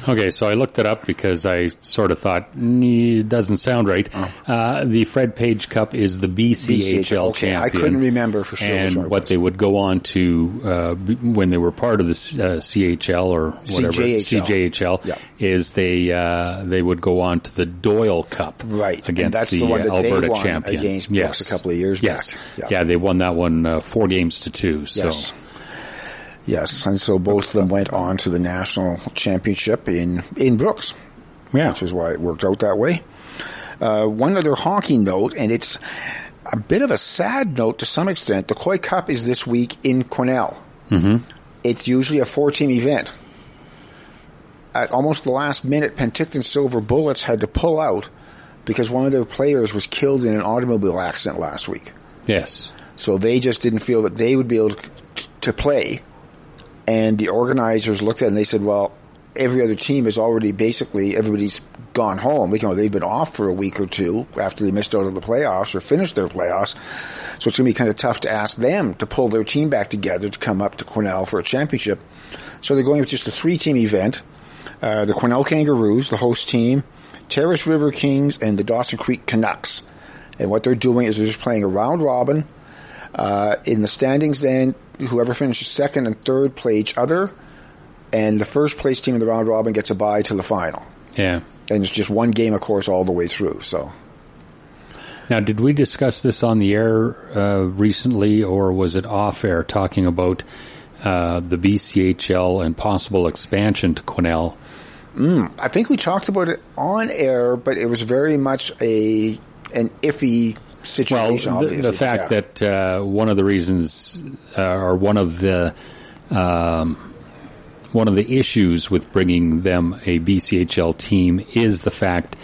Okay, so I looked it up because I sort of thought mm, it doesn't sound right. Uh, the Fred Page Cup is the BCHL BCHL, okay, I couldn't remember for sure And what they would go on to uh, b- when they were part of the uh, CHL or whatever CJHL. CJHL Yeah. is they uh, they would go on to the Doyle Cup, Right, Against that's the, the one uh, that they Alberta champion against yes. Brooks a couple of years yes. back. Yeah. Yeah. they won that one uh, four games to two. So Yes, and so both of them went on to the national championship in in Brooks, yeah, which is why it worked out that way. Uh, one other hockey note, and it's a bit of a sad note to some extent. The Coy Cup is this week in Quesnel. Mm-hmm. It's usually a four-team event. At almost the last minute, Penticton Silver Bullets had to pull out because one of their players was killed in an automobile accident last week. yes, So they just didn't feel that they would be able to, to play. And the organizers looked at it and they said, well, every other team is already basically, everybody's gone home. You know, they've been off for a week or two after they missed out on the playoffs or finished their playoffs. So it's going to be kind of tough to ask them to pull their team back together to come up to Quesnel for a championship. So they're going with just a three team event. Uh, the Quesnel Kangaroos, the host team, Terrace River Kings, and the Dawson Creek Canucks. And what they're doing is they're just playing a round robin. Uh, in the standings, then whoever finishes second and third play each other, and the first place team in the round robin gets a bye to the final. yeah. And it's just one game, of course, all the way through. So Now, did we discuss this on the air uh, recently, or was it off air talking about uh, the BCHL and possible expansion to Quesnel? I think we talked about it on air, but it was very much a an iffy Well, the, the fact Yeah. that uh, one of the reasons, uh, or one of the um, one of the issues with bringing them a BCHL team is the fact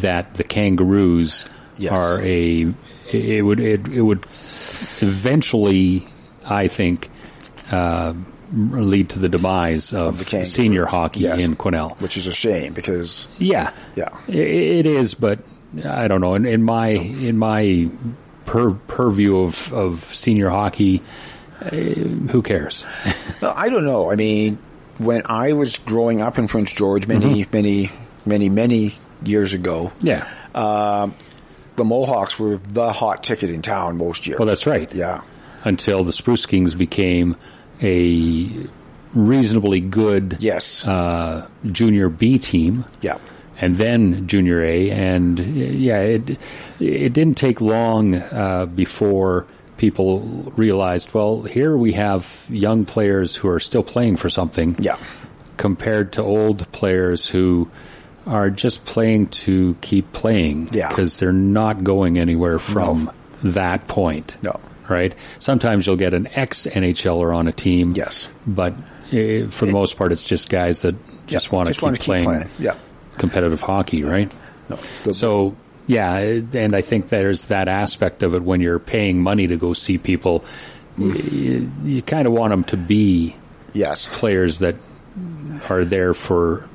that the Kangaroos Yes. are a it would it, it would eventually, I think, uh, lead to the demise of, the senior hockey Yes. in Quesnel. which is a shame because Yeah, Yeah. It is. But I don't know. In, in my in my pur- purview of of senior hockey, uh, who cares? Well, I don't know. I mean, when I was growing up in Prince George many, Mm-hmm. many, many, many years ago, Yeah. the Mohawks were the hot ticket in town most years. Well, that's right. yeah, Until the Spruce Kings became a reasonably good yes, uh, junior B team. yeah, and then junior A, and yeah, it it didn't take long uh, before people realized. Well, here we have young players who are still playing for something, yeah, compared to old players who are just playing to keep playing, Yeah. because they're not going anywhere from that point. No. right? Sometimes you'll get an ex NHLer on a team, yes. but uh, for the most part, it's just guys that just Yeah, want to keep, keep playing playing. Yeah. Competitive hockey, right? No. The- So yeah, and I think there's that aspect of it when you're paying money to go see people. You, you kind of want them to be yes, players that are there for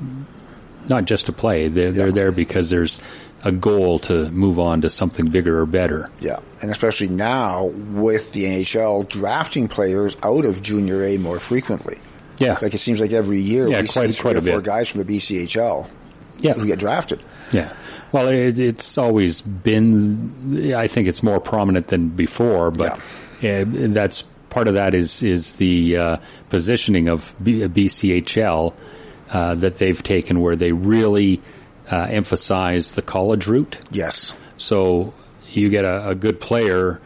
not just to play. They're they're there because there's a goal to move on to something bigger or better. Yeah, and especially now with the NHL drafting players out of Junior A more frequently. Yeah, Like it seems like every year Yeah, we quite- see quite three a or four bit. guys from the BCHL yeah, who get drafted. yeah. Well, it, it's always been. I think it's more prominent than before, but uh, that's part of that is is the uh, positioning of B- BCHL uh, that they've taken, where they really uh, emphasize the college route. Yes. So you get a, a good player,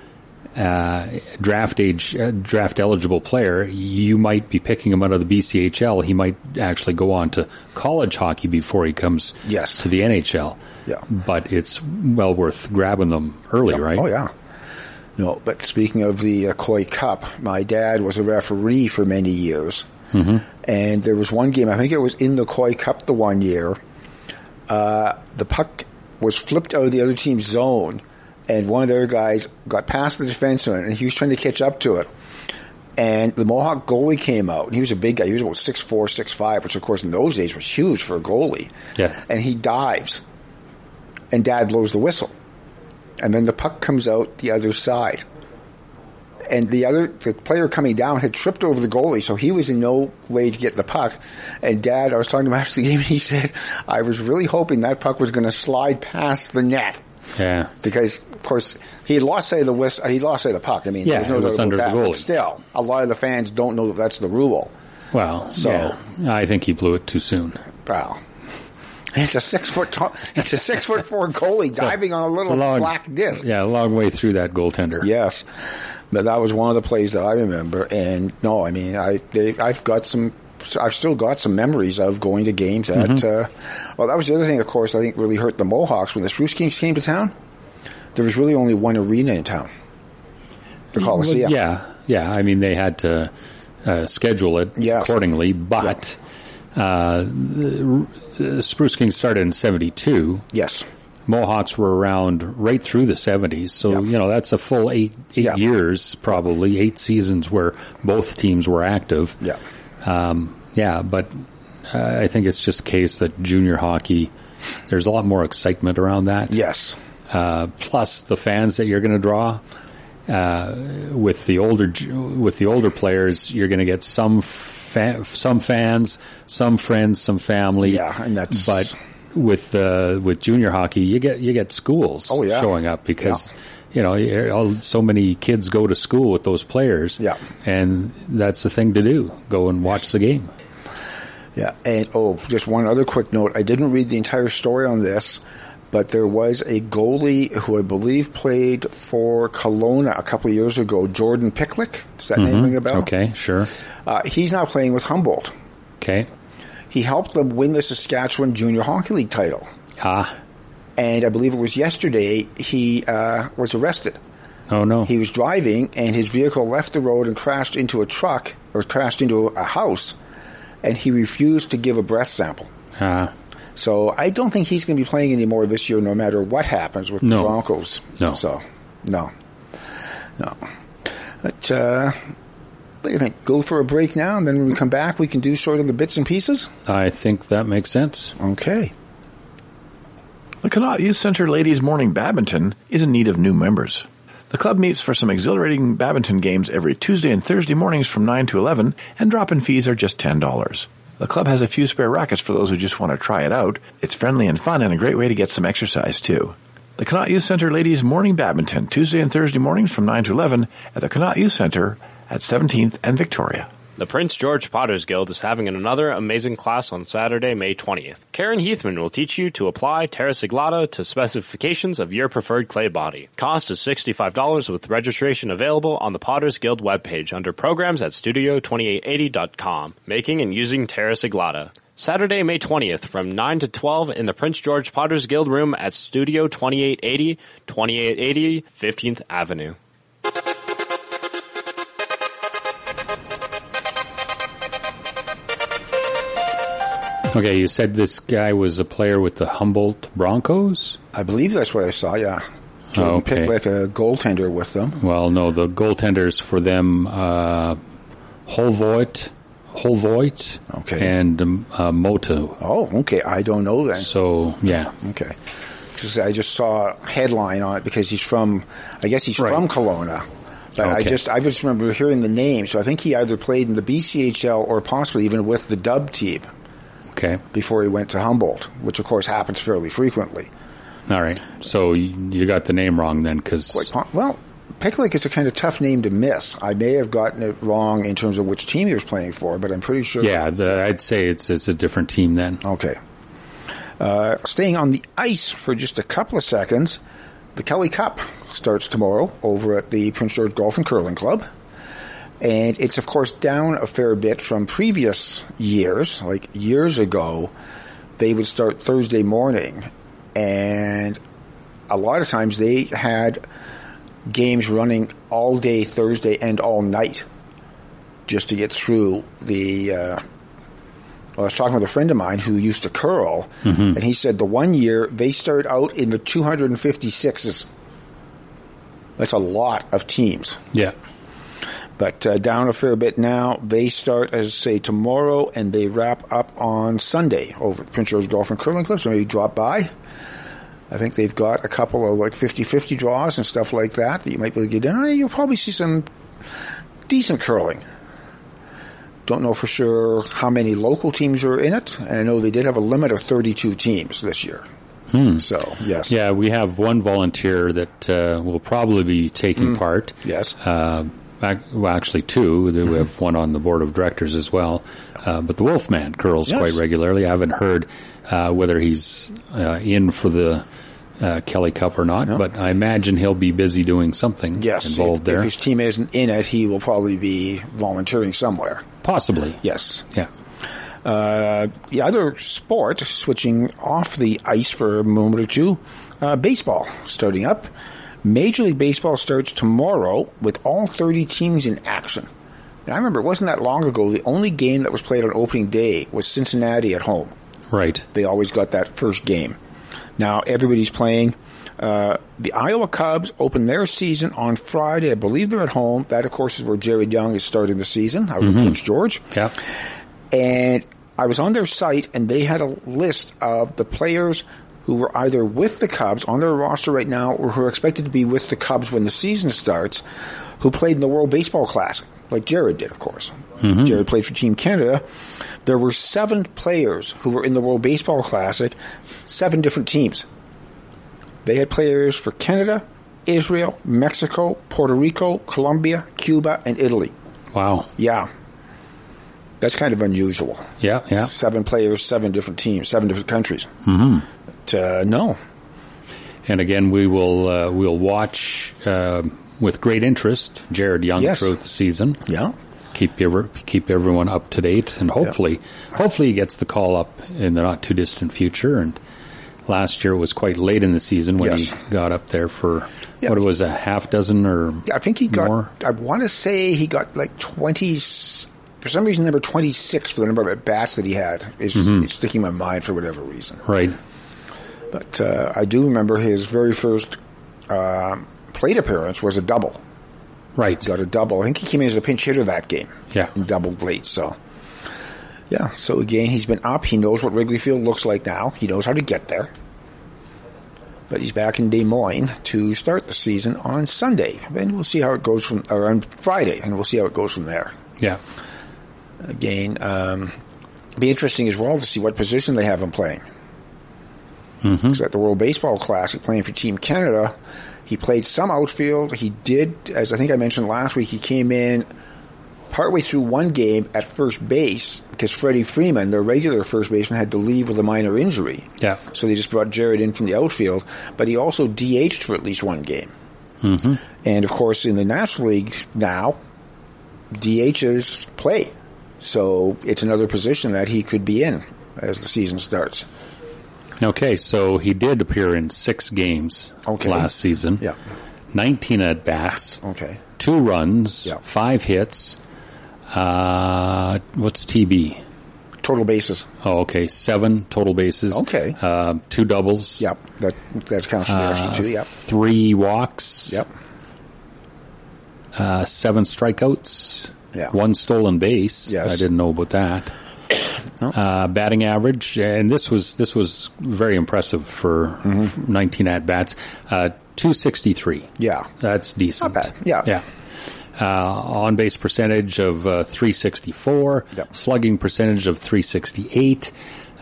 uh, draft age, uh, draft eligible player. You might be picking him out of the BCHL. He might actually go on to college hockey before he comes Yes. to the NHL. Yeah. But it's well worth grabbing them early, right? Oh yeah. No, but speaking of the uh, Coy Cup, my dad was a referee for many years, mm-hmm. and there was one game. I think it was in the Coy Cup the one year. Uh, the puck was flipped out of the other team's zone, and one of their guys got past the defenseman, and he was trying to catch up to it. And the Mohawk goalie came out, and he was a big guy. He was about six four, six five, which of course in those days was huge for a goalie. Yeah. And he dives, and Dad blows the whistle and then the puck comes out the other side. And the other, the player coming down had tripped over the goalie, so he was in no way to get the puck. And Dad, I was talking to him after the game, and he said, "I was really hoping that puck was going to slide past the net Yeah. because, of course, he lost say the whistle, he lost of the puck. I mean, Yeah, there's no it was doubt under about the that. But still, a lot of the fans don't know that that's the rule. Well, So- yeah. I think he blew it too soon. Wow. It's a six foot tall, it's a six foot four goalie diving on a little long- black disc. Yeah, a long way through that goaltender. Yes, but that was one of the plays that I remember. And no, I mean, I they, I've got some. I've still got some memories of going to games at. Mm-hmm. Uh, well, that was the other thing, of course. I think really hurt the Mohawks when the Spruce Kings came to town. There was really only one arena in town, the Coliseum. Well, yeah, yeah. I mean, they had to uh, schedule it Yes. accordingly, but uh, the, the Spruce King started in '72. Yes. Mohawks were around right through the '70s, so Yeah. you know that's a full eight eight Yeah. years, probably eight seasons where both teams were active. Yeah. Um, yeah, but uh, I think it's just a case that junior hockey, there's a lot more excitement around that. Yes. Uh, plus the fans that you're going to draw. Uh, with the older with the older players, you're going to get some fa- some fans, some friends, some family. Yeah, and that's- but with uh, with junior hockey, you get you get schools Oh, yeah. showing up because you know all, so many kids go to school with those players. Yeah. and that's the thing to do: go and watch the game. Yeah, and oh, just one other quick note. I didn't read the entire story on this, but there was a goalie who I believe played for Kelowna a couple of years ago, Jordan Picklick. Does that name ring a bell? Mm-hmm. Okay, sure. Uh, he's now playing with Humboldt. Okay. He helped them win the Saskatchewan Junior Hockey League title. Ah. And I believe it was yesterday he uh, was arrested. Oh no. He was driving and his vehicle left the road and crashed into a truck or crashed into a house and he refused to give a breath sample. Ah. So I don't think he's going to be playing anymore this year, no matter what happens with No. the Broncos. No. So, no, no. But uh, what do you think? Go for a break now, and then when we come back, we can do sort of the bits and pieces. I think that makes sense. Okay. The Connaught Youth Centre Ladies Morning Badminton is in need of new members. The club meets for some exhilarating badminton games every Tuesday and Thursday mornings from 9 to 11, and drop-in fees are just $10. The club has a few spare rackets for those who just want to try it out. It's friendly and fun and a great way to get some exercise too. The Connaught Youth Centre Ladies Morning Badminton, Tuesday and Thursday mornings from 9 to 11 at the Connaught Youth Centre at 17th and Victoria. The Prince George Potters Guild is having another amazing class on Saturday, May 20th. Karen Heathman will teach you to apply Terra Sigillata to specifications of your preferred clay body. Cost is $65 with registration available on the Potters Guild webpage under programs at studio2880.com. Making and using Terra Sigillata. Saturday, May 20th from 9 to 12 in the Prince George Potters Guild room at Studio 2880, 2880 15th Avenue. Okay, you said this guy was a player with the Humboldt Broncos? I believe that's what I saw, yeah. Jordan Oh, okay. picked like a goaltender with them. Well, no, the goaltenders for them, uh, Holvoit, Holvoit, Okay. and um, uh, Moto. Oh, okay. I don't know that. So, yeah. Okay. because I just saw a headline on it because he's from, I guess he's Right. from Kelowna. But I just, I just remember hearing the name, so I think he either played in the BCHL or possibly even with the Dub team Okay. before he went to Humboldt, which of course happens fairly frequently. All right. So you, you got the name wrong then, because well, Picklick is a kind of tough name to miss. I may have gotten it wrong in terms of which team he was playing for, but I'm pretty sure. yeah, the, I'd say it's it's a different team then. Okay. Uh, staying on the ice for just a couple of seconds, the Kelly Cup starts tomorrow over at the Prince George Golf and Curling Club. And it's, of course, down a fair bit from previous years. Like years ago, they would start Thursday morning. And a lot of times they had games running all day Thursday and all night just to get through the uh, I was talking with a friend of mine who used to curl, and he said the one year they started out in the 256s. That's a lot of teams. Yeah. But uh, down a fair bit now. They start, as I say, tomorrow, and they wrap up on Sunday over at Prince George Golf and Curling Club. So maybe drop by. I think they've got a couple of like 50-50 draws and stuff like that that you might be able to get in. on. You'll probably see some decent curling. Don't know for sure how many local teams are in it. And I know they did have a limit of 32 teams this year. So, yes. Yeah, we have one volunteer that uh, will probably be taking part. Yes. Uh, well, actually, two. We have one on the board of directors as well. Uh, but the Wolfman curls Yes. quite regularly. I haven't heard uh, whether he's uh, in for the uh, Kelly Cup or not, but I imagine he'll be busy doing something Yes. involved if, there. if his team isn't in it, he will probably be volunteering somewhere. Possibly. Yes. Yeah. Uh, the other sport, switching off the ice for a moment or two, uh, baseball starting up. Major League Baseball starts tomorrow with all 30 teams in action. And I remember it wasn't that long ago, the only game that was played on opening day was Cincinnati at home. Right. They always got that first game. Now everybody's playing. Uh, the Iowa Cubs open their season on Friday. I believe they're at home. That, of course, is where Jared Young is starting the season out of Prince George. Yeah. And I was on their site, and they had a list of the players who were either with the Cubs on their roster right now, or who are expected to be with the Cubs when the season starts, who played in the World Baseball Classic, like Jared did, of course. Jared played for Team Canada. There were seven players who were in the World Baseball Classic, seven different teams. They had players for Canada, Israel, Mexico, Puerto Rico, Colombia, Cuba, and Italy. Wow. Yeah. That's kind of unusual. Yeah. Yeah. Seven players, seven different teams, seven different countries. Mm-hmm. But, uh, no. And again, we will uh, we'll watch uh, with great interest Jared Young Yes. throughout the season. Yeah. Keep keep everyone up to date, and hopefully, hopefully he gets the call up in the not too distant future. And last year was quite late in the season when Yes. he got up there for Yeah. what it was a half dozen or I think he got, more. I want to say he got like 20, for some reason, number 26 for the number of at bats that he had is, is sticking in my mind for whatever reason. right. But uh, I do remember his very first uh, plate appearance was a double. Right. He got a double. I think he came in as a pinch hitter that game. Yeah. Doubled late, so. Yeah, so again, he's been up. He knows what Wrigley Field looks like now. He knows how to get there. But he's back in Des Moines to start the season on Sunday. And we'll see how it goes from, or on Friday, and we'll see how it goes from there. Yeah. Again, um, be interesting as well to see what position they have him playing. Because at the World Baseball Classic, playing for Team Canada, he played some outfield. He did, as I think I mentioned last week, he came in partway through one game at first base because Freddie Freeman, their regular first baseman, had to leave with a minor injury. Yeah. So they just brought Jared in from the outfield, but he also DH'd for at least one game. Mm-hmm. And of course, in the National League now, DHs play. So it's another position that he could be in as the season starts. Okay, so he did appear in six games Okay. last season. Yeah. 19 at bats, Okay. two runs, Yeah. five hits. Uh, what's TB? Total bases. Oh, okay. Seven total bases. Okay. Uh, two doubles. Yep. That that counts for the Uh, extra two. Yep. Three walks. Yep. Uh, seven strikeouts. Yeah. One stolen base. Yes. I didn't know about that. Uh, batting average, and this was this was very impressive for Mm-hmm. 19 at bats. Uh, 263. Yeah. That's decent. Yeah. Yeah. Uh, on base percentage of uh, 364, Yep. slugging percentage of 368,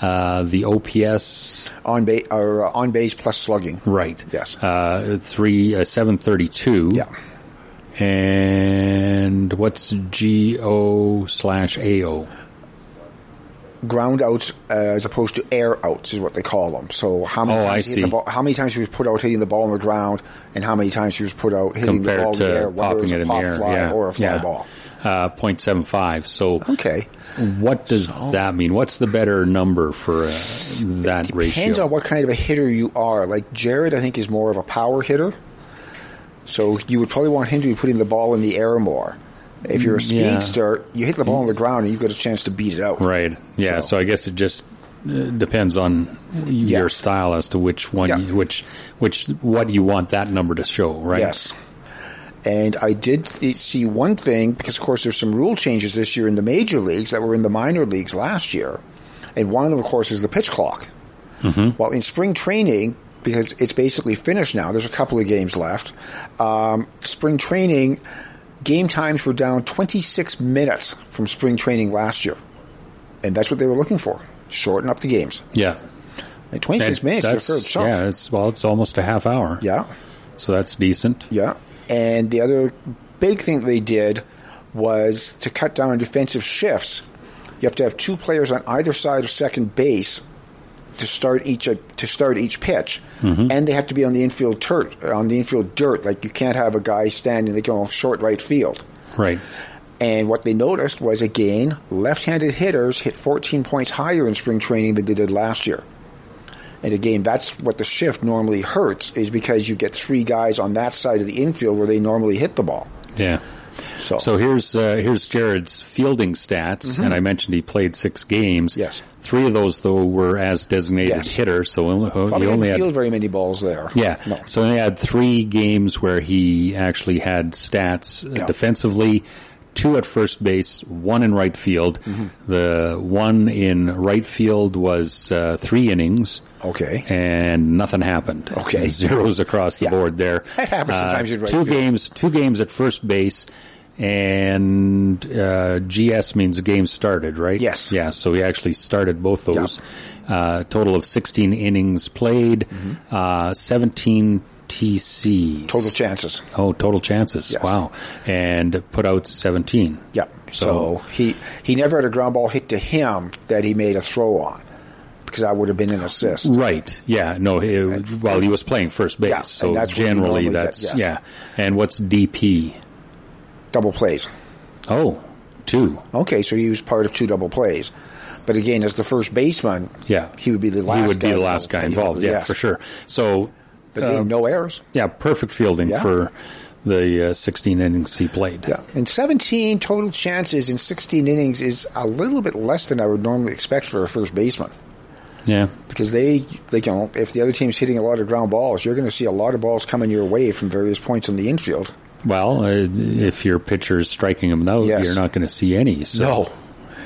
uh, the OPS On base or uh, on base plus slugging. right, Yes. uh, three uh, 732, Yeah. and what's GO slash AO? Ground outs uh, as opposed to air outs is what they call them. So how many Oh, times he hit the ball, how many times he was put out hitting the ball on the ground, and how many times he was put out hitting compared the ball in the to air, whether popping it's it a in the pop air, fly yeah, or a fly yeah. ball. Uh, 0.75. So Okay. what does that mean? What's the better number for uh, that ratio? Depends on what kind of a hitter you are. Like Jared, I think is more of a power hitter. So you would probably want him to be putting the ball in the air more. If you're a Mm, yeah. speedster, you hit the ball on the ground and you've got a chance to beat it out. Right. Yeah. So- So, I guess it just uh, depends on your Yeah. style as to which one, Yeah. you, which, which, what you want that number to show, right? Yes. And I did th- see one thing because, of course, there's some rule changes this year in the major leagues that were in the minor leagues last year, and one of them, of course, is the pitch clock. Mm-hmm. Well, in spring training, because it's basically finished now, there's a couple of games left. Um, spring training game times were down 26 minutes from spring training last year, and that's what they were looking for: shorten up the games. Yeah. Like 26 That- minutes is a that's, yeah, it's, well, it's almost a half hour. yeah. So that's decent. Yeah. And the other big thing they did was to cut down defensive shifts. You have to have two players on either side of second base to start each uh, to start each pitch, mm-hmm. and they have to be on the infield dirt. On the infield dirt, like you can't have a guy standing like on short right field. Right. And what they noticed was again, left-handed hitters hit 14 points higher in spring training than they did last year. And again, that's what the shift normally hurts is because you get three guys on that side of the infield where they normally hit the ball. Yeah. So, So here's uh, here's Jared's fielding stats, and I mentioned he played six games. Mm-hmm. Yes. Three of those though were as designated Yes. hitter, so only, probably he didn't only had field very many balls there. Yeah. No. So he had three games where he actually had stats uh, Yeah. defensively, two at first base, one in right field. Mm-hmm. The one in right field was uh, three innings. Okay. And nothing happened. Okay. Zeros across the Yeah. board there. Uh, That happens sometimes in right Two field. games, two games at first base, and uh, GS means game started, right? Yes. Yeah. So he actually started both those. Uh, total of 16 innings played, Mm-hmm. uh, 17 TC. Total chances. Oh, total chances. Yes. Wow. And put out 17. Yeah. So, he he never had a ground ball hit to him that he made a throw on because I would have been an assist. Right. Yeah. No. He, well, he was playing first base, Yeah, so that's generally that's yes. yeah. And what's DP? Double plays. Oh, two. Okay, so he was part of two double plays. But again, as the first baseman, Yeah. he would be the last. He would be guy the last guy involved. Yeah, Yes. for sure. So, But um, no errors. yeah, perfect fielding Yeah. for the uh, 16 innings he played. Yeah, and 17 total chances in 16 innings is a little bit less than I would normally expect for a first baseman. Yeah. Because they, they you know, if the other team's hitting a lot of ground balls, you're going to see a lot of balls coming your way from various points in the infield. Well, uh, if your pitcher is striking him out, Yes. you're not going to see any. So.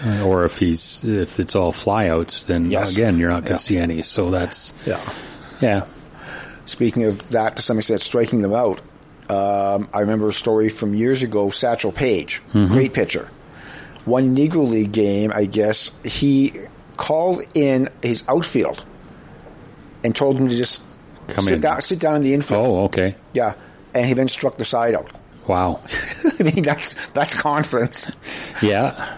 Uh, Or if he's if it's all flyouts, then Yes. again you're not going Yeah. to see any. So that's Yeah. yeah. Speaking of that, to some extent, striking them out. Um, I remember a story from years ago. Satchel Paige, great pitcher. One Negro League game, I guess he called in his outfield and told him to just Come sit in. down, sit down in the infield. Oh, okay. Yeah, and he then struck the side out. Wow. I mean, that's that's confidence. Yeah.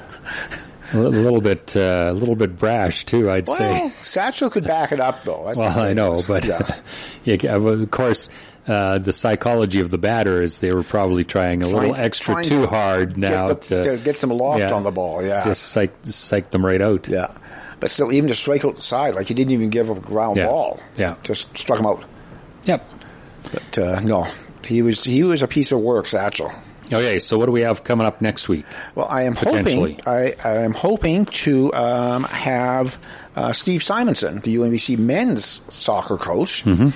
A little bit, uh, a little bit brash too, I'd Well, say. Satchel could back it up, though. That's Well, I know, but yeah. yeah, well, of course, uh, the psychology of the batter is they were probably trying a little extra too to hard now get, the, to, to get some loft yeah, on the ball. Yeah, just psych, psych them right out. Yeah. But still, even to strike out the side, like he didn't even give up a ground Yeah. ball. Yeah. Just struck him out. Yep. But uh, no, he was he was a piece of work, Satchel. Okay, so what do we have coming up next week? Well, I am Potentially. hoping I, I am hoping to um, have uh, Steve Simonson, the UNBC men's soccer coach, Mm-hmm.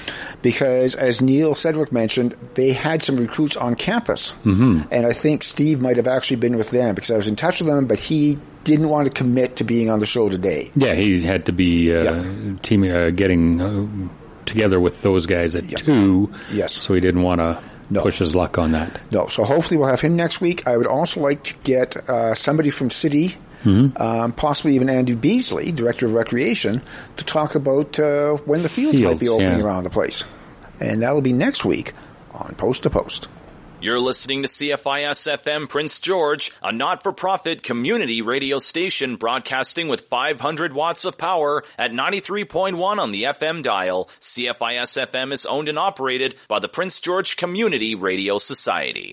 because as Neil Sedgwick mentioned, they had some recruits on campus, mm-hmm. and I think Steve might have actually been with them because I was in touch with them, but he didn't want to commit to being on the show today. Yeah, he had to be uh, Yeah. team uh, getting uh, together with those guys at two. Yes. so he didn't want to No. push his luck on that. No, so hopefully we'll have him next week. I would also like to get uh, somebody from City, Mm-hmm. um, possibly even Andy Beasley, Director of Recreation, to talk about uh, when the fields, might be opening yeah. around the place. And that'll be next week on Post to Post. You're listening to CFIS FM Prince George, a not-for-profit community radio station broadcasting with 500 watts of power at 93.1 on the FM dial. CFIS FM is owned and operated by the Prince George Community Radio Society.